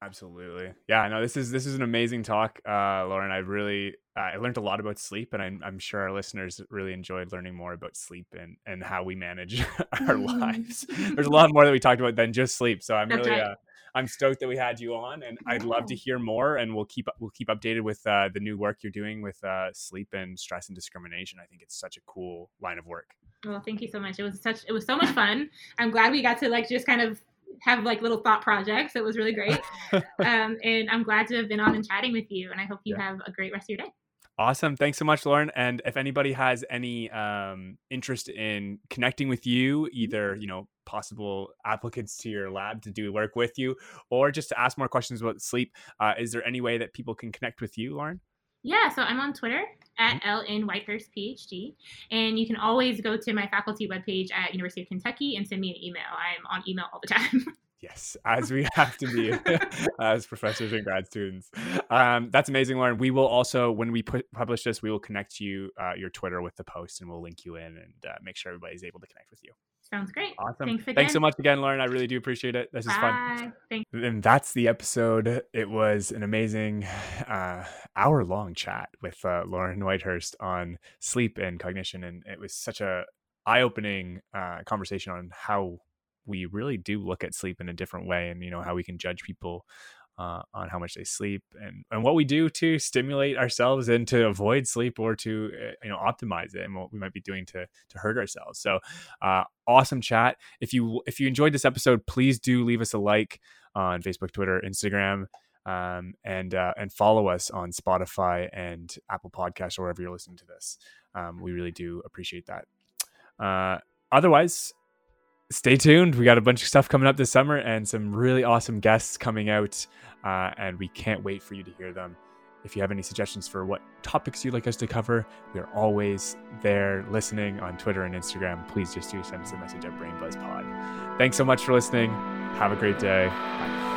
Absolutely. Yeah, no, this is this is an amazing talk, uh, Lauren. I really uh, I learned a lot about sleep, and I'm, I'm sure our listeners really enjoyed learning more about sleep and and how we manage [LAUGHS] our lives. There's a lot more that we talked about than just sleep. So I'm really uh, I'm stoked that we had you on, and I'd love to hear more. And we'll keep we'll keep updated with uh, the new work you're doing with uh, sleep and stress and discrimination. I think it's such a cool line of work. Well, thank you so much. It was such it was so much fun. I'm glad we got to like just kind of have like little thought projects. It was really great. [LAUGHS] um, and I'm glad to have been on and chatting with you. And I hope you yeah. have a great rest of your day. Awesome. Thanks so much, Lauren. And if anybody has any um, interest in connecting with you, either, you know, possible applicants to your lab to do work with you, or just to ask more questions about sleep, uh, is there any way that people can connect with you, Lauren? Yeah, so I'm on Twitter at LN mm-hmm. Whitehurst PhD, and you can always go to my faculty webpage at University of Kentucky and send me an email. I'm on email all the [LAUGHS] time. Yes, as we have to be [LAUGHS] as professors and grad students. Um, that's amazing, Lauren. We will also, when we put, publish this, we will connect you uh, your Twitter with the post, and we'll link you in and uh, make sure everybody's able to connect with you. Sounds great. Awesome. Thanks, Thanks so much again, Lauren. I really do appreciate it. This is fun. Thanks. And that's the episode. It was an amazing uh, hour long chat with uh, Lauren Whitehurst on sleep and cognition. And it was such a eye opening uh, conversation on how we really do look at sleep in a different way and, you know, how we can judge people uh, on how much they sleep and, and what we do to stimulate ourselves and to avoid sleep or to uh, you know optimize it and what we might be doing to to hurt ourselves. So uh, awesome chat. If you if you enjoyed this episode please do leave us a like on facebook twitter instagram um, and uh, and follow us on spotify and apple podcasts or wherever you're listening to this. Um, we really do appreciate that. Uh, otherwise stay tuned. We got a bunch of stuff coming up this summer and some really awesome guests coming out, uh, and we can't wait for you to hear them. If you have any suggestions for what topics you'd like us to cover, we are always there listening on Twitter and Instagram. Please just do send us a message at BrainBuzzPod. Thanks so much for listening. Have a great day. Bye.